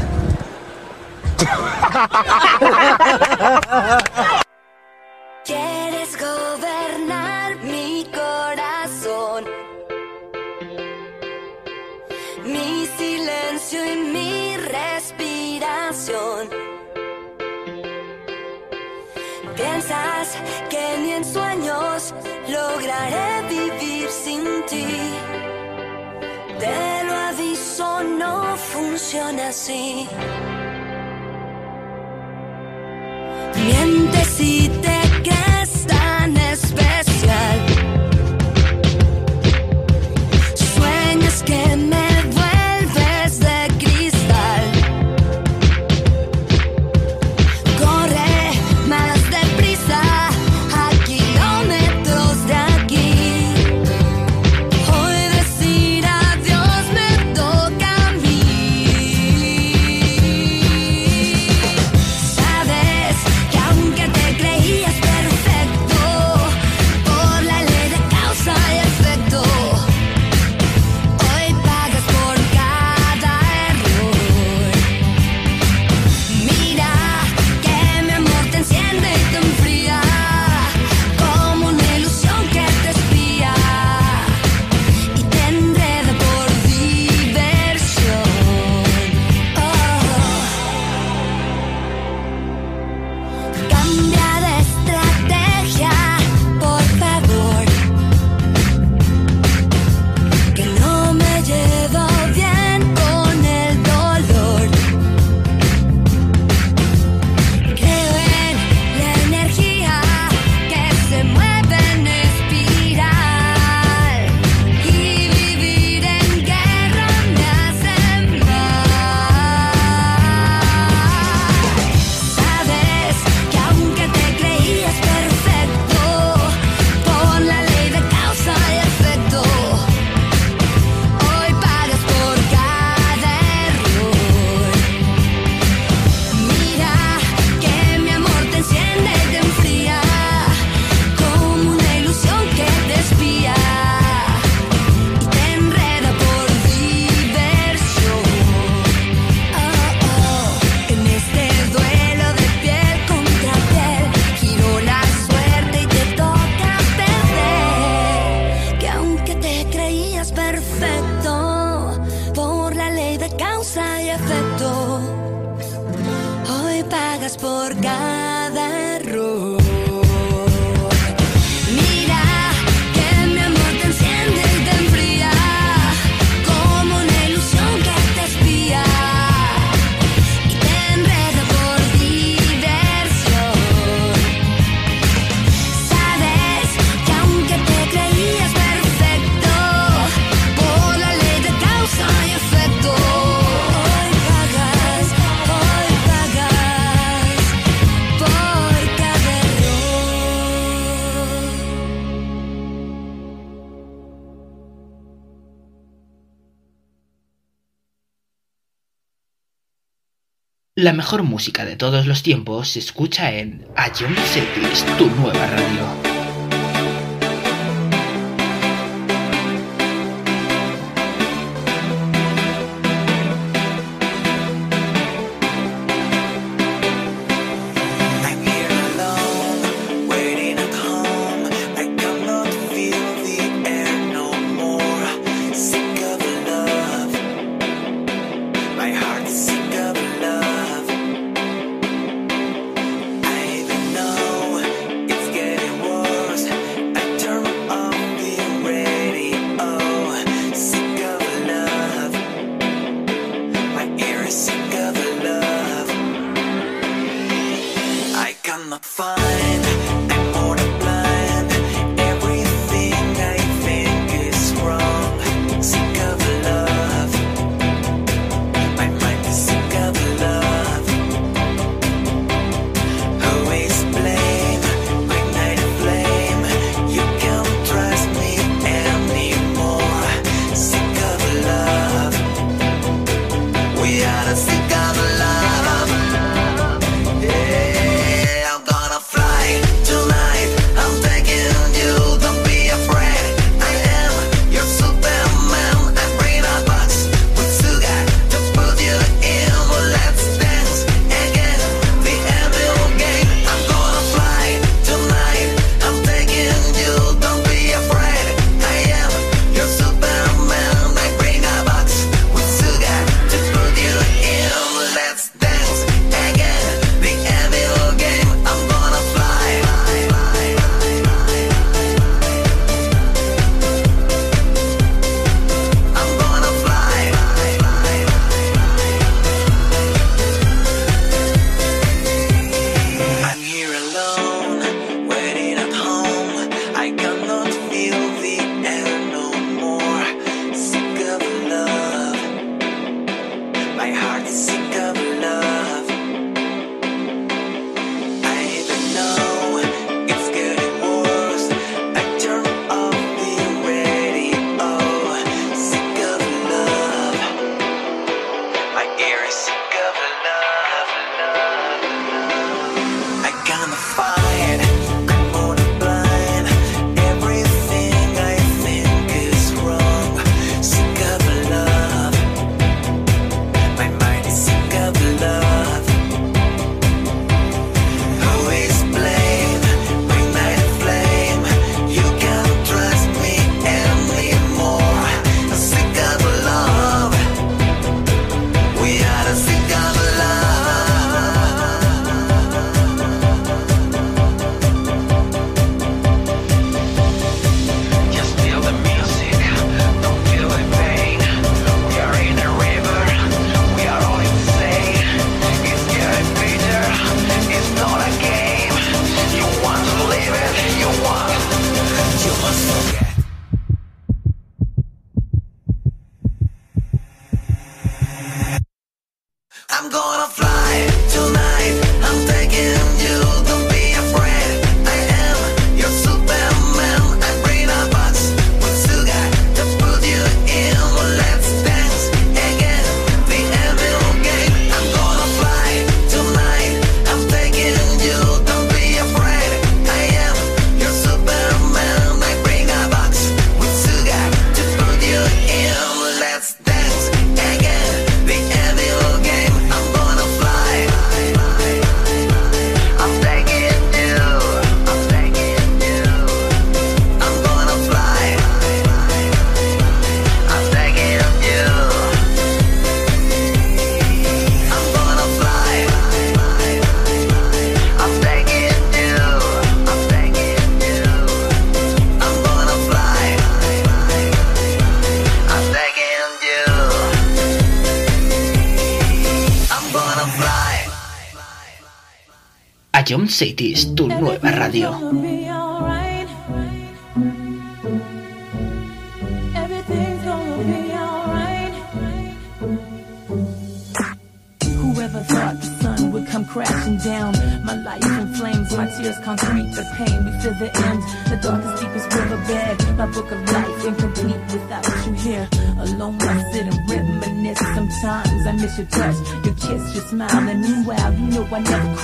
Quieres gobernar mi corazón, mi silencio y mi respiración. Piensas que ni en sueños lograré vivir sin ti. funciona así. Mientes y mejor música de todos los tiempos se escucha en A Young Setlist, tu nueva radio. Ion Cities, tu nueva radio.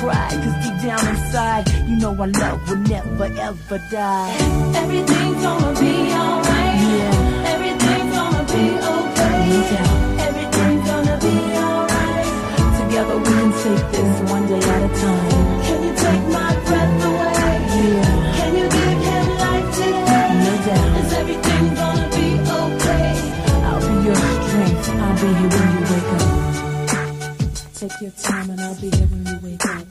Cry. Cause deep down inside, you know our love will never ever die. Everything's gonna be alright. Yeah. Everything's gonna be okay. No doubt. Everything's gonna be alright. Together we can take this one day at a time. Can you take my breath away? Yeah. Can you give him life today? No doubt. Is everything gonna be okay? I'll be your strength. I'll be here when you wake up. Take your time and I'll be here when you wake up.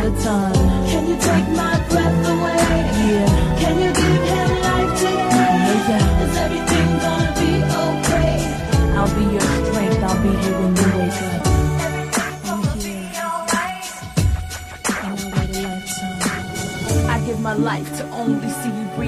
At a time. Can you take my breath away? Yeah. Can you give him life today? Doubt. Is everything gonna be okay? I'll be your strength. I'll be here when you wake up. Everything gonna be alright. I give my life to only see you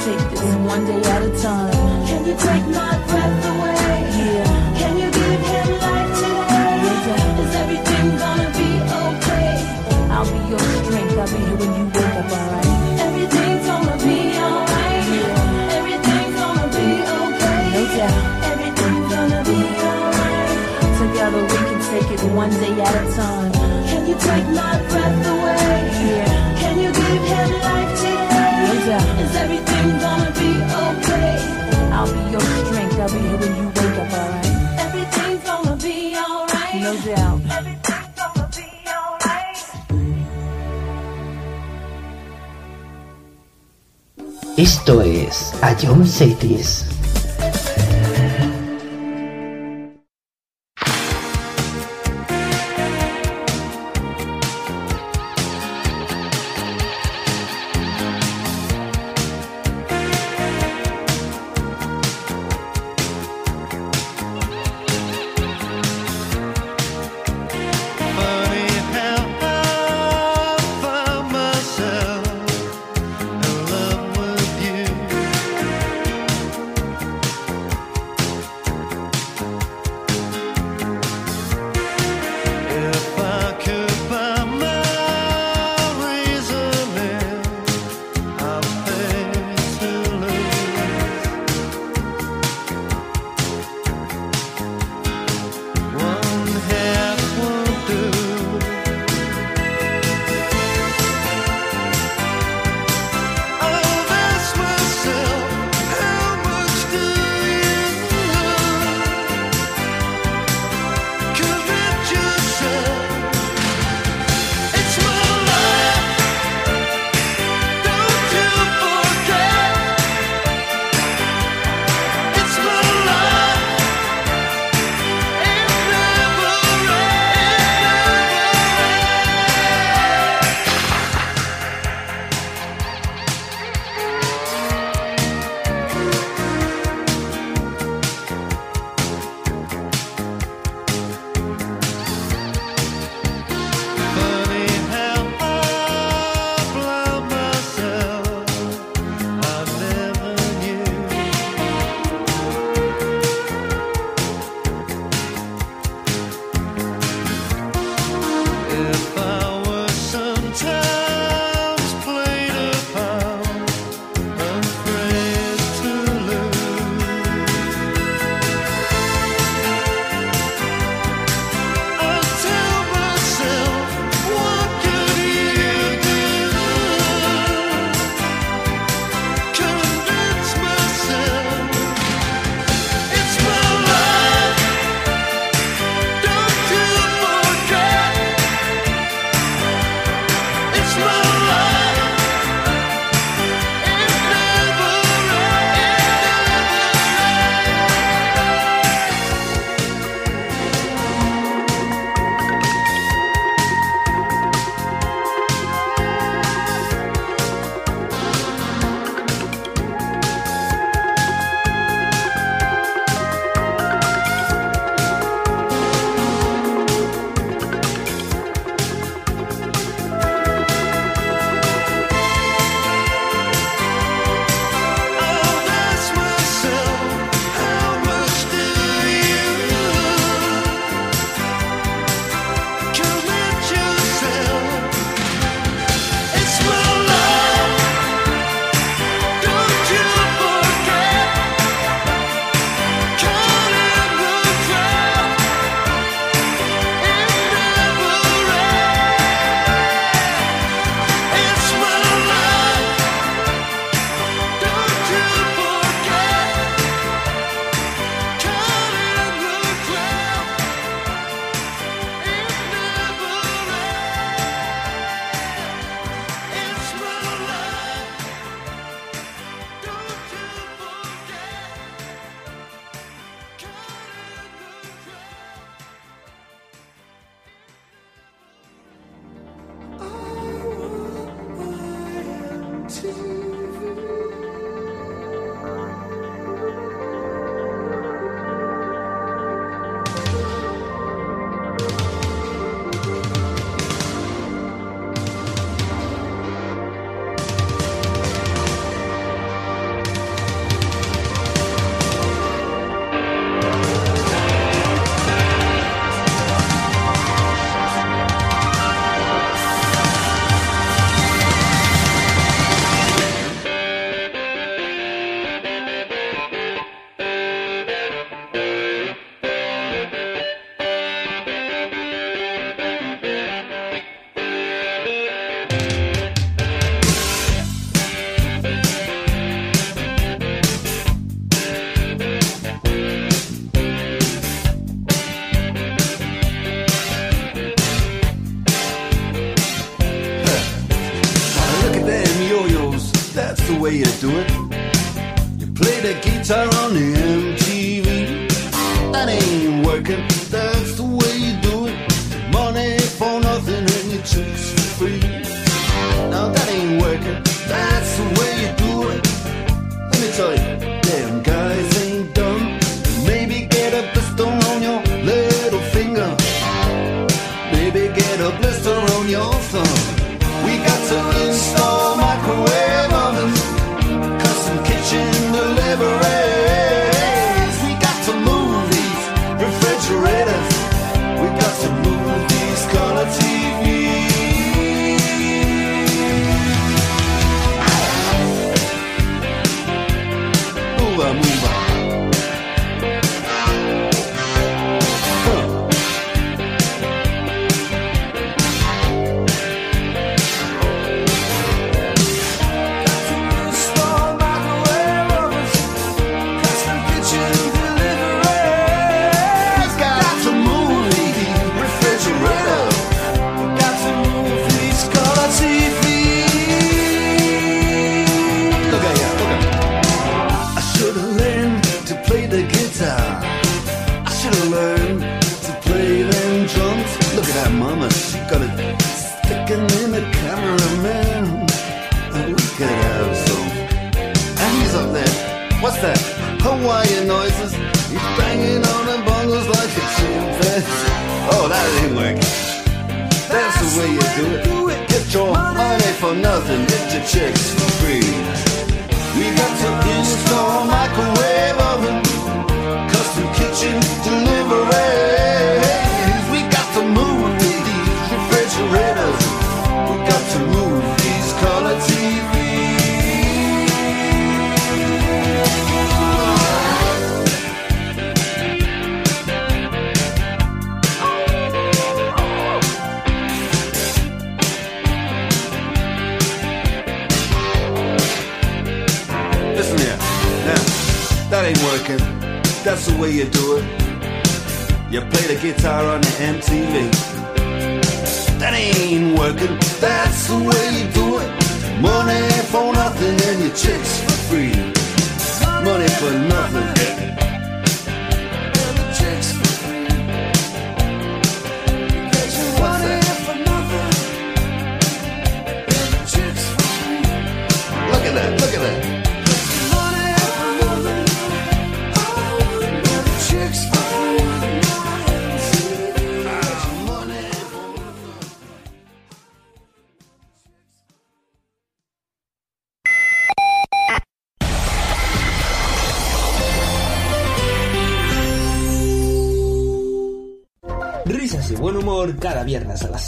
Take this one day at a time. Can you take my breath away? Yeah. Can you give him life today? Doubt. Is everything gonna be okay? I'll be your strength. I'll be here when you wake up, alright? Everything's gonna be alright. Yeah. Everything's gonna be okay. No doubt. Everything's gonna be alright. Together we can take it one day at a time. Can you take my breath away? Yeah. Can you give him life today? No. Is everything gonna be okay? I'll be your strength. I'll be here when you wake up, alright? Everything's gonna be alright. No doubt. Everything's gonna be alright. Esto es Ion Cities. way you do it. You play the guitar on the end.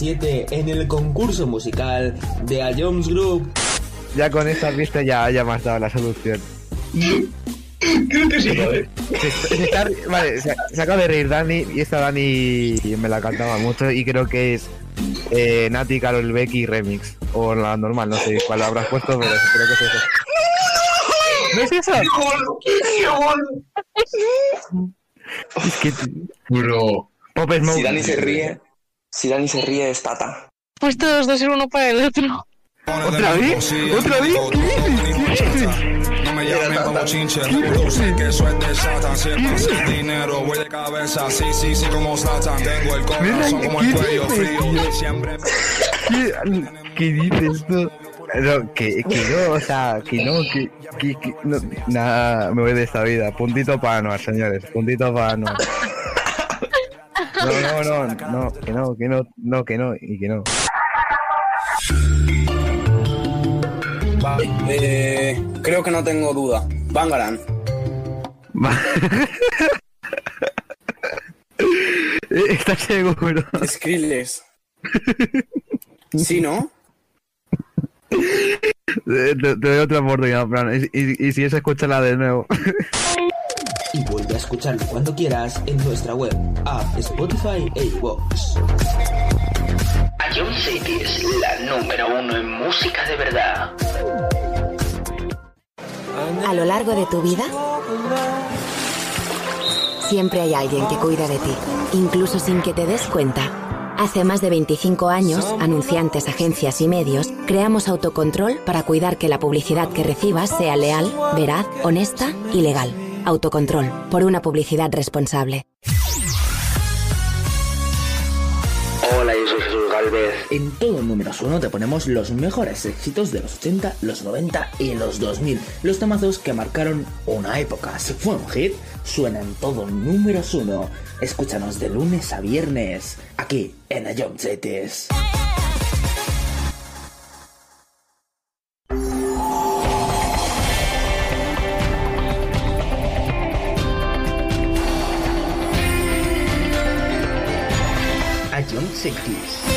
7 en el concurso musical de A Jones Group. Ya con esta pista ya, ya me has dado la solución. Creo que sí, joder. Se, se está- vale, se, se acaba de reír Dani y esta Dani me la cantaba mucho y creo que es eh, Nati, Carol Becky Remix. O la normal, no sé cuál habrás puesto, pero creo que es eso. ¿No es eso? Es que... Bro. Pop Si Smoke. Dani se ríe, si Dani se ríe es Tata. Pues todos dos ser uno para el otro. ¿Otra vez? ¿Otra vez? ¿Qué dices? ¿Qué dices? No me llamen como chinche, reproduce que eso es de Satan. Si es para hacer dinero, voy de cabeza. Sí, sí, sí, como Satan. Tengo el corazón como el cuello frío. Siempre. ¿Qué, qué dices tú? No, que, que no, o sea, que no, que, que, que no, nada, me voy de esta vida. Puntito para Anuar, señores, puntito para Anuar. No, no, no, no, que no, que no, no, que no, y que no. Vale, eh, creo que no tengo duda. Bangaran. ¿Estás seguro? Skrillex. ¿Sí, no? Te, te doy otra oportunidad, Fran, y, y, y si es, escúchala de nuevo. Y vuelve a escucharlo cuando quieras en nuestra web, app, Spotify e iVoox. A John City es la número uno en música de verdad. A lo largo de tu vida, siempre hay alguien que cuida de ti, incluso sin que te des cuenta. Hace más de 25 años, anunciantes, agencias y medios, creamos autocontrol para cuidar que la publicidad que recibas sea leal, veraz, honesta y legal. Autocontrol, por una publicidad responsable. Hola, yo soy Jesús Galvez. En todo números uno te ponemos los mejores éxitos de los 80, los 90 y los 2000. Los temazos que marcaron una época. Si fue un hit, suena en todo números uno. Escúchanos de lunes a viernes, aquí en A Young Cities.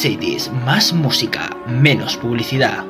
Cities, más música, menos publicidad.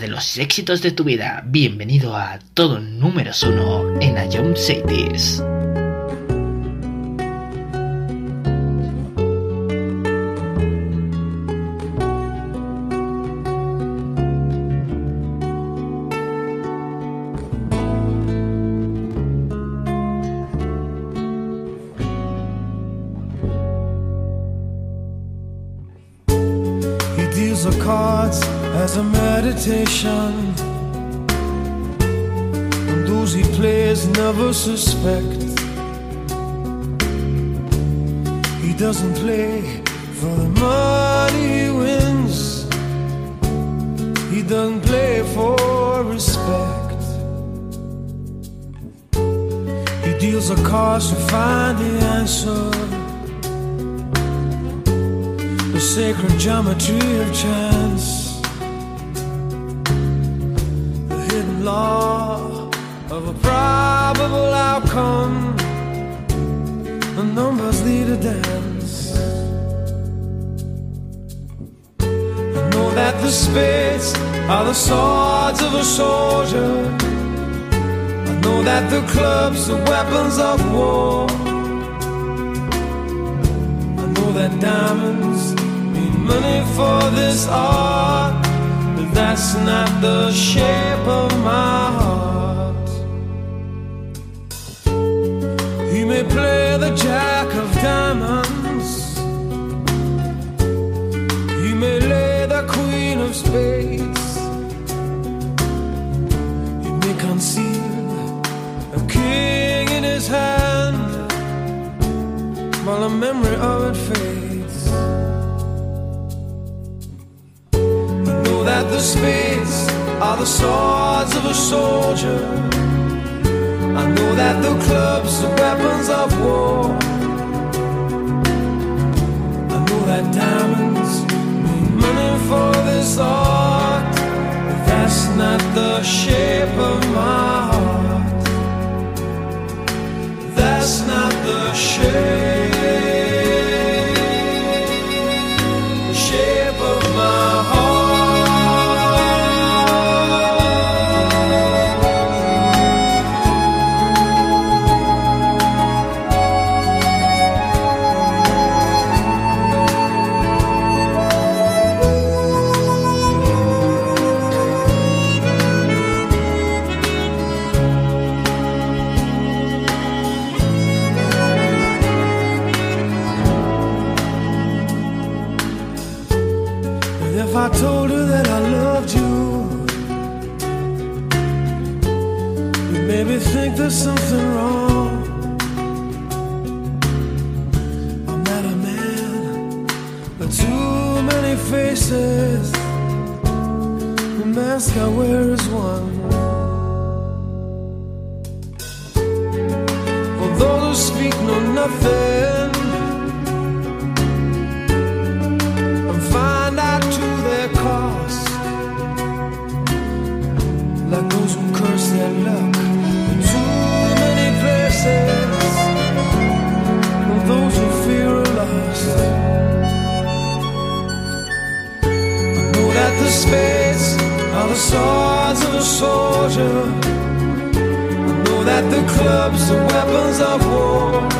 de los éxitos de tu vida. Bienvenido a todo número uno en Ion Cities. He doesn't play for respect. He deals a cards to find the answer. The sacred geometry of chance. The hidden law of a probable outcome. The numbers lead a dance. Know that the spades are the swords of a soldier. I know that the clubs are weapons of war. I know that diamonds mean money for this art, but that's not the shape of my heart. He may play the jack of diamonds. Of spades. He may conceal a king in his hand while the memory of it fades. I know that the spades are the swords of a soldier. I know that the clubs are weapons of war. I know that diamonds for this art, that's not the shape of my heart. That's not the shape spades are the swords of a soldier. I know that the clubs are weapons of war.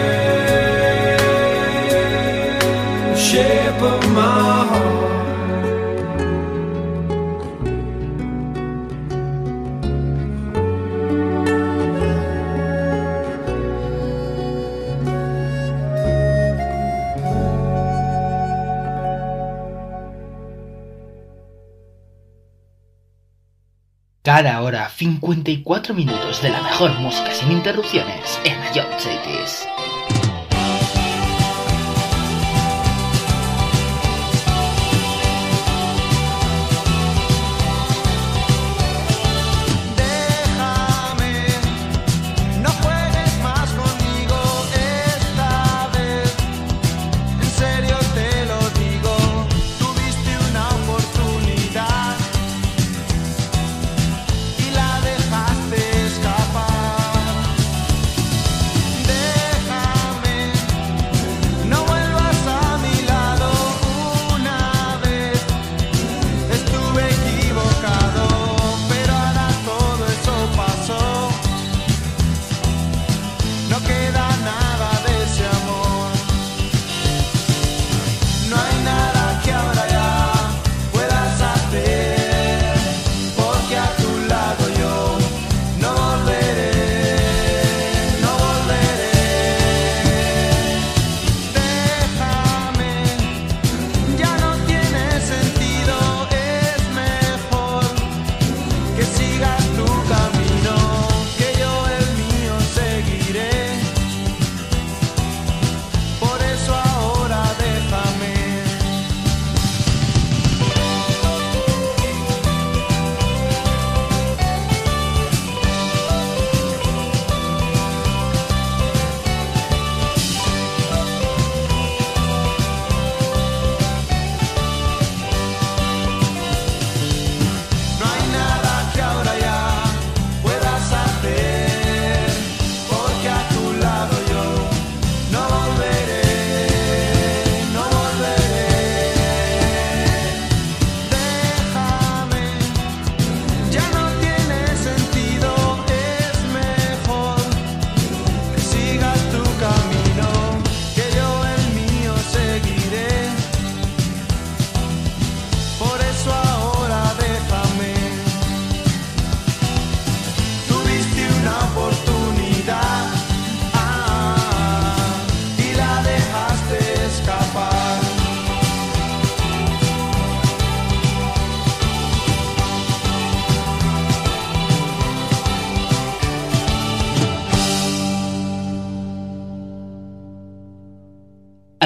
54 minutos de la mejor música sin interrupciones en Ion Cities.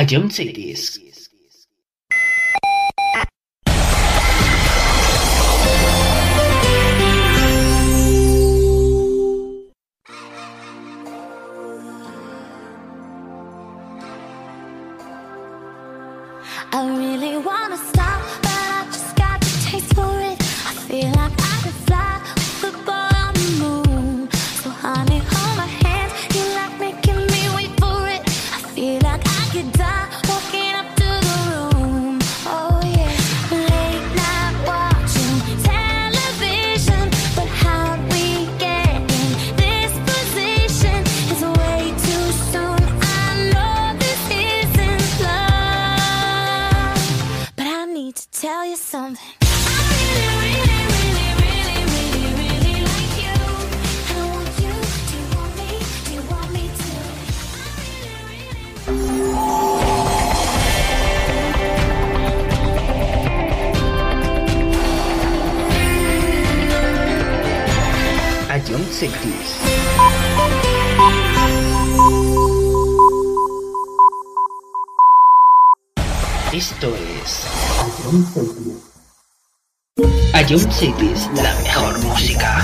I don't see this. sentís. Esto es Ion Cities, la mejor música.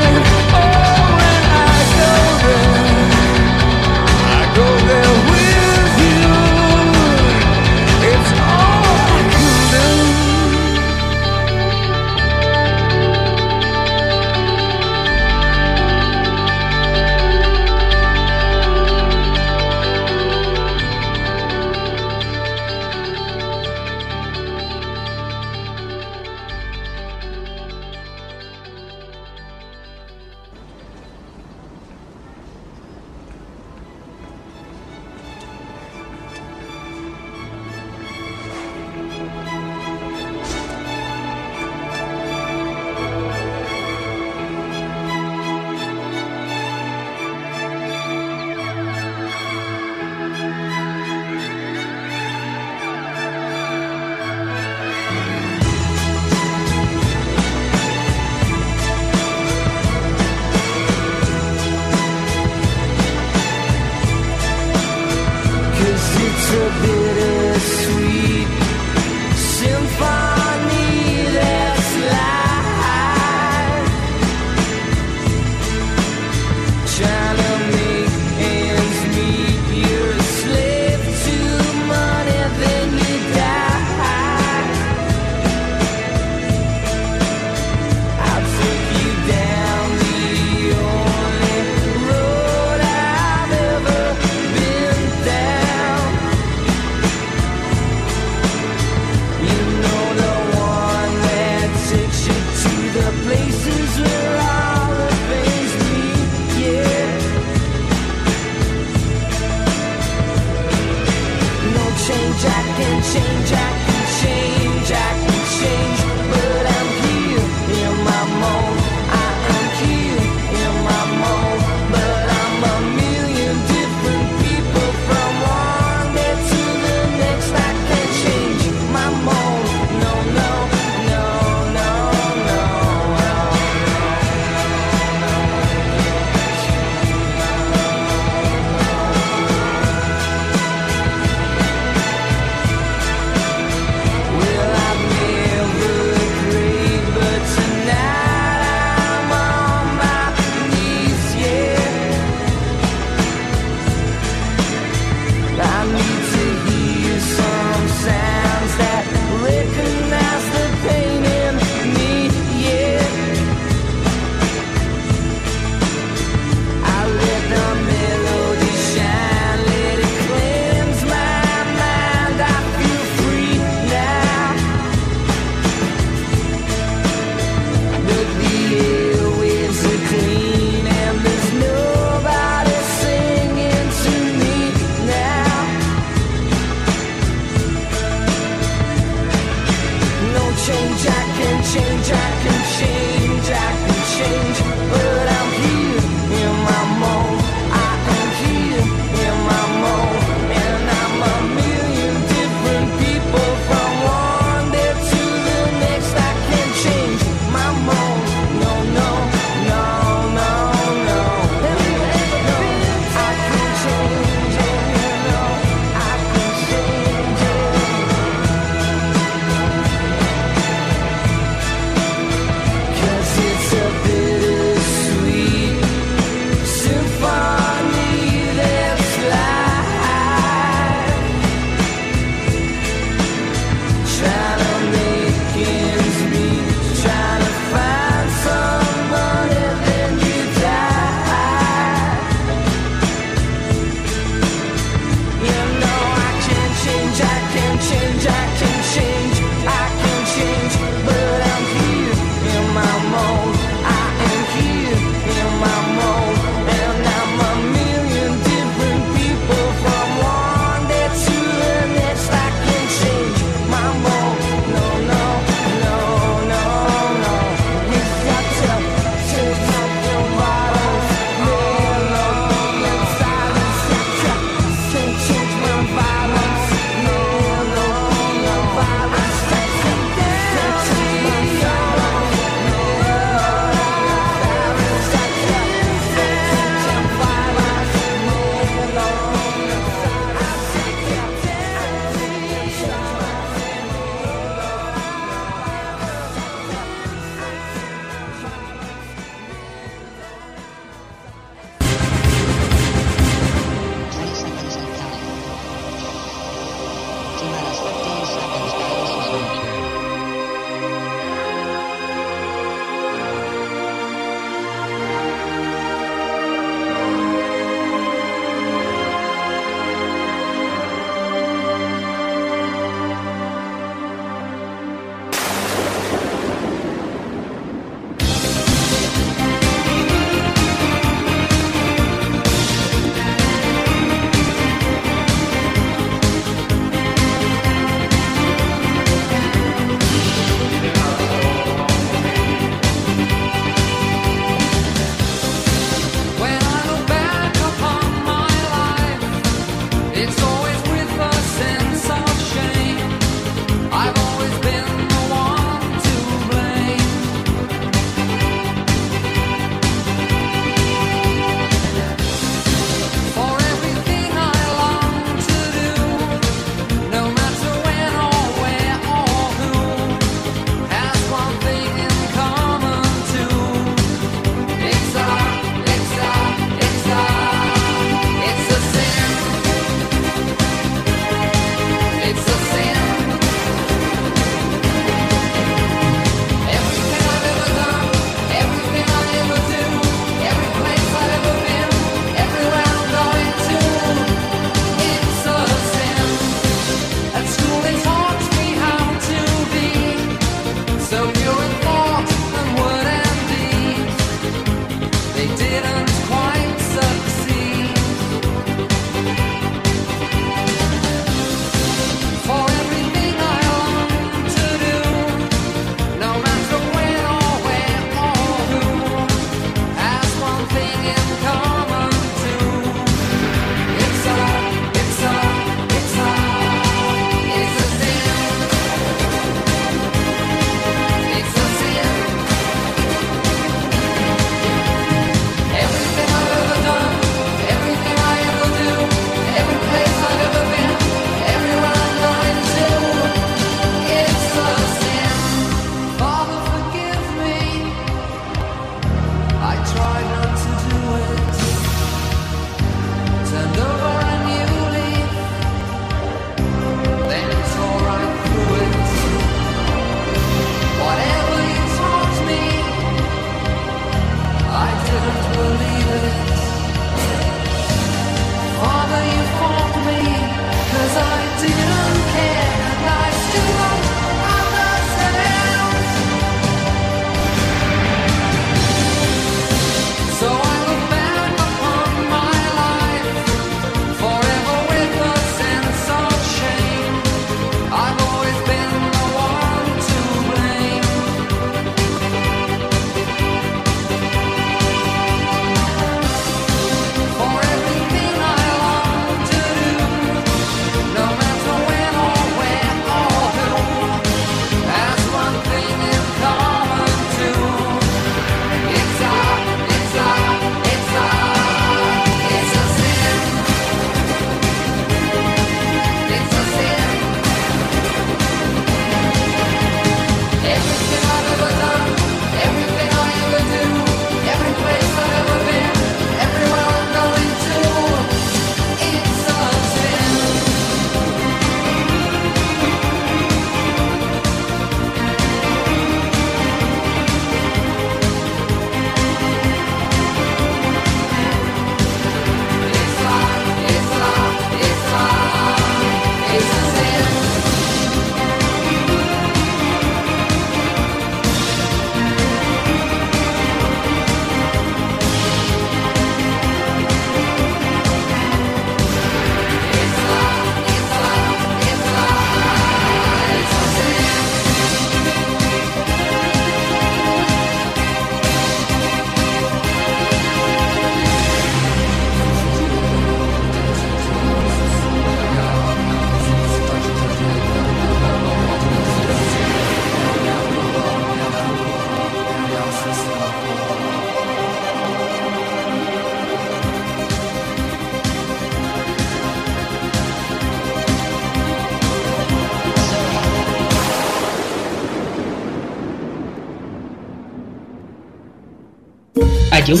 Young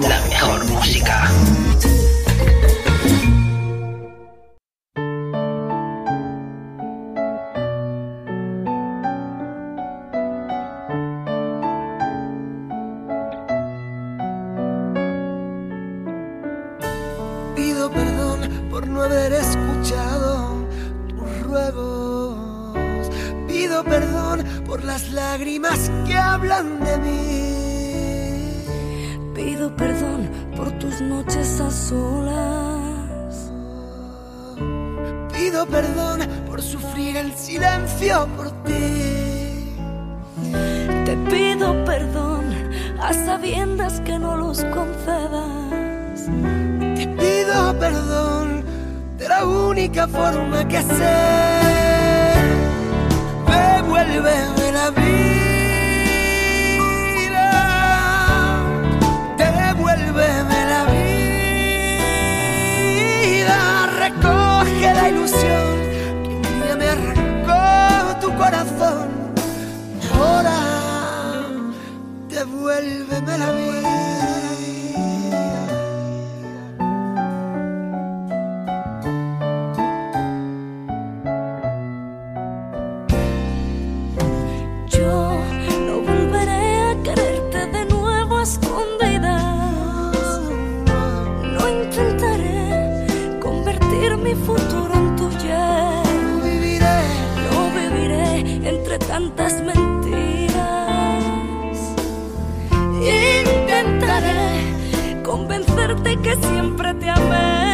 la mejor música. Pido perdón por no haber escuchado tus ruegos. Pido perdón por las lágrimas que hablan de mí pido perdón por tus noches a solas. Pido perdón por sufrir el silencio por ti. Te pido perdón a sabiendas que no los concedas. Te pido perdón de la única forma que sé. Devuélveme la vida. ilusión que un día me arrancó tu corazón. Ahora devuélveme la vida. de que siempre te amé.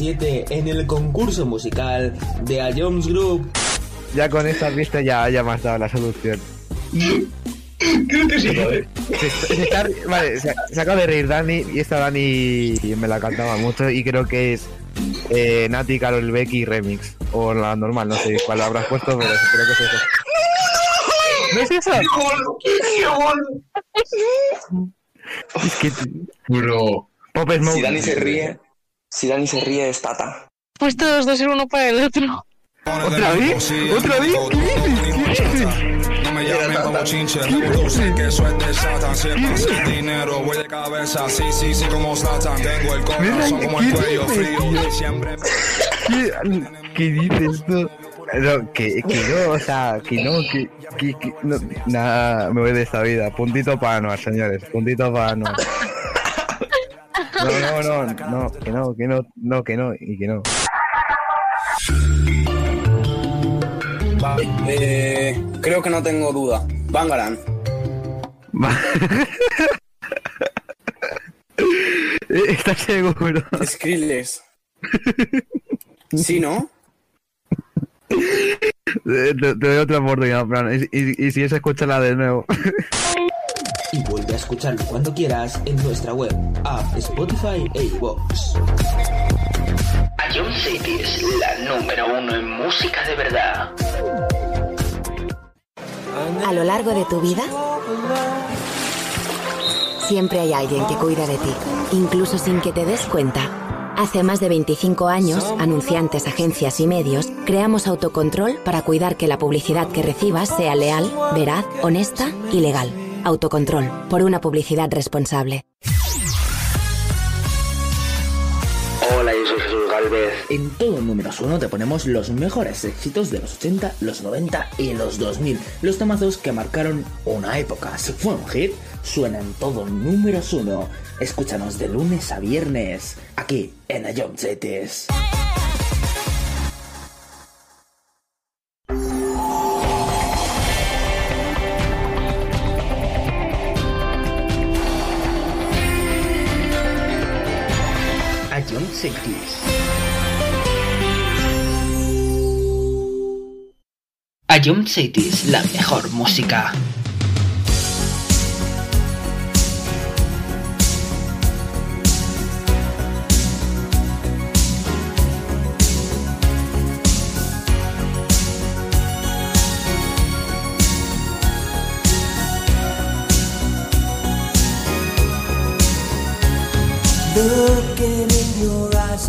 7 en el concurso musical de A Jones Group. Ya con esta pista ya, haya más dado la solución. Creo que sí. Se, se está, vale, se, se, acaba de reír Dani y esta Dani me la cantaba mucho y creo que es eh, Nati, Carol Becky Remix. O la normal, no sé cuál habrás puesto, pero creo que es eso. ¿No es eso? ¡Qué Es que... Bro. Pop Smoke. Si Dani se ríe si Dani se ríe es Tata. Pues todos dos ser uno para el otro. ¿Otra vez? ¿Otra vez? ¿Qué dices? No me llamen como chinche, reproduce que eso es de Satan. Siempre sin dinero, voy de cabeza, sí, sí, sí, como Satan. Tengo el corazón como el cuello frío, siempre. ¿Qué, qué dices tú? No, que, que no, o sea, que no, que, que, que no, nada, me voy de esta vida. Puntito para señores, puntito para. No, no, no, no, que no, que no, no, que no, y que no. Vale, eh, creo que no tengo duda. Bangaran. ¿Estás seguro? Skrillex. ¿Sí, no? Te, te doy otra oportunidad, Fran, y, y, y si es, escúchala de nuevo. A escucharlo cuando quieras en nuestra web, app, Spotify e iVoox. Ion City es la número uno en música de verdad. A lo largo de tu vida, siempre hay alguien que cuida de ti, incluso sin que te des cuenta. Hace más de 25 años, anunciantes, agencias y medios, creamos autocontrol para cuidar que la publicidad que recibas sea leal, veraz, honesta y legal. Autocontrol, por una publicidad responsable. Hola, yo soy Jesús Galvez. En todo números uno te ponemos los mejores éxitos de los 80, los 90 y los 2000. Los temazos que marcaron una época. Si fue un hit, suena en todo números uno. Escúchanos de lunes a viernes, aquí en Ion Cities. Ion Cities, la mejor música.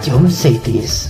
es A John Cities. Fuera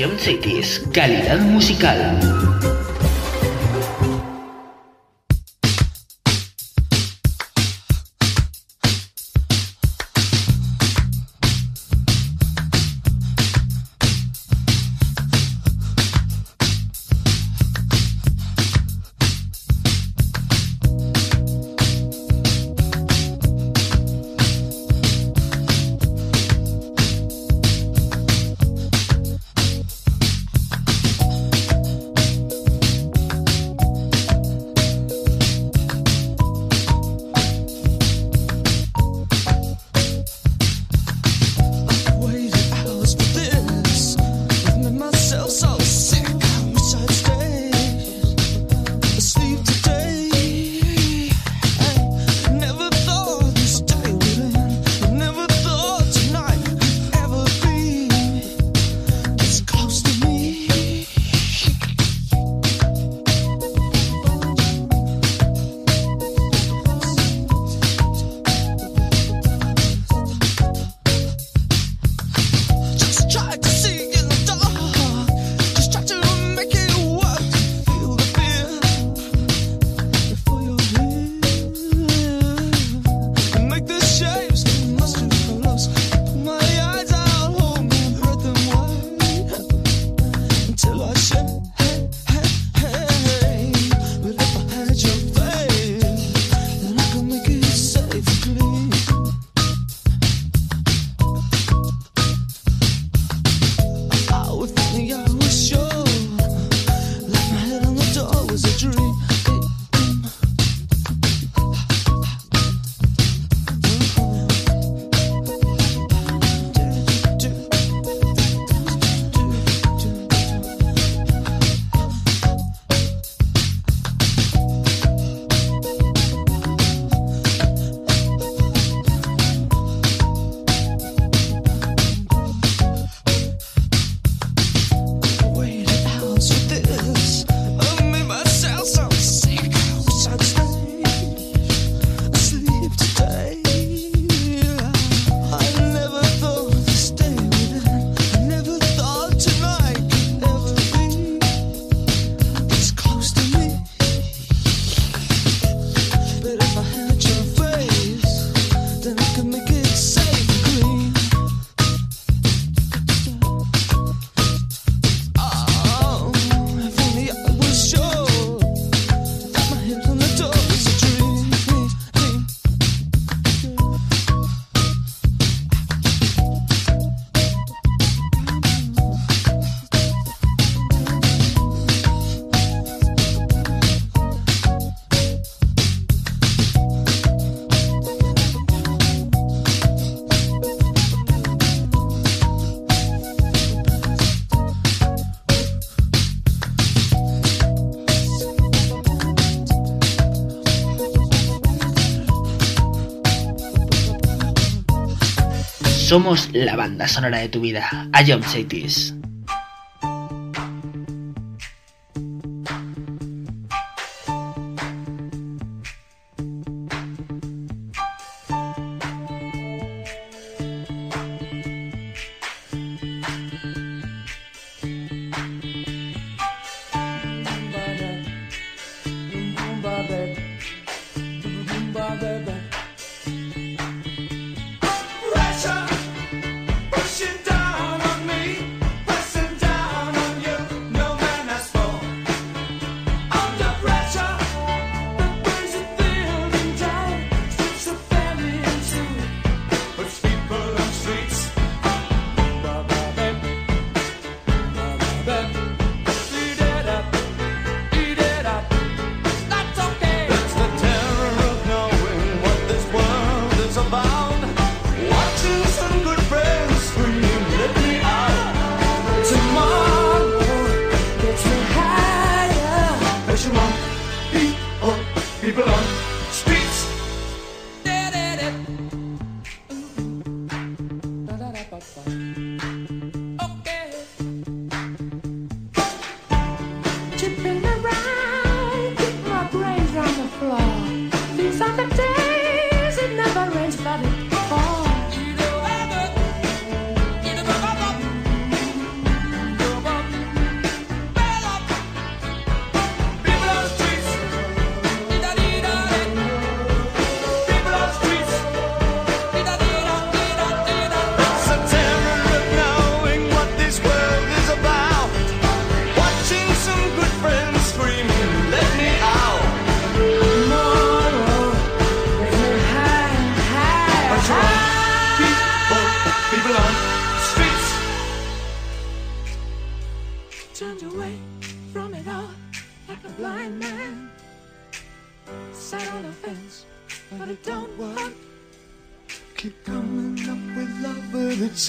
Jump Cities, calidad musical. Somos la banda sonora de tu vida. I am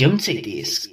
A John Cities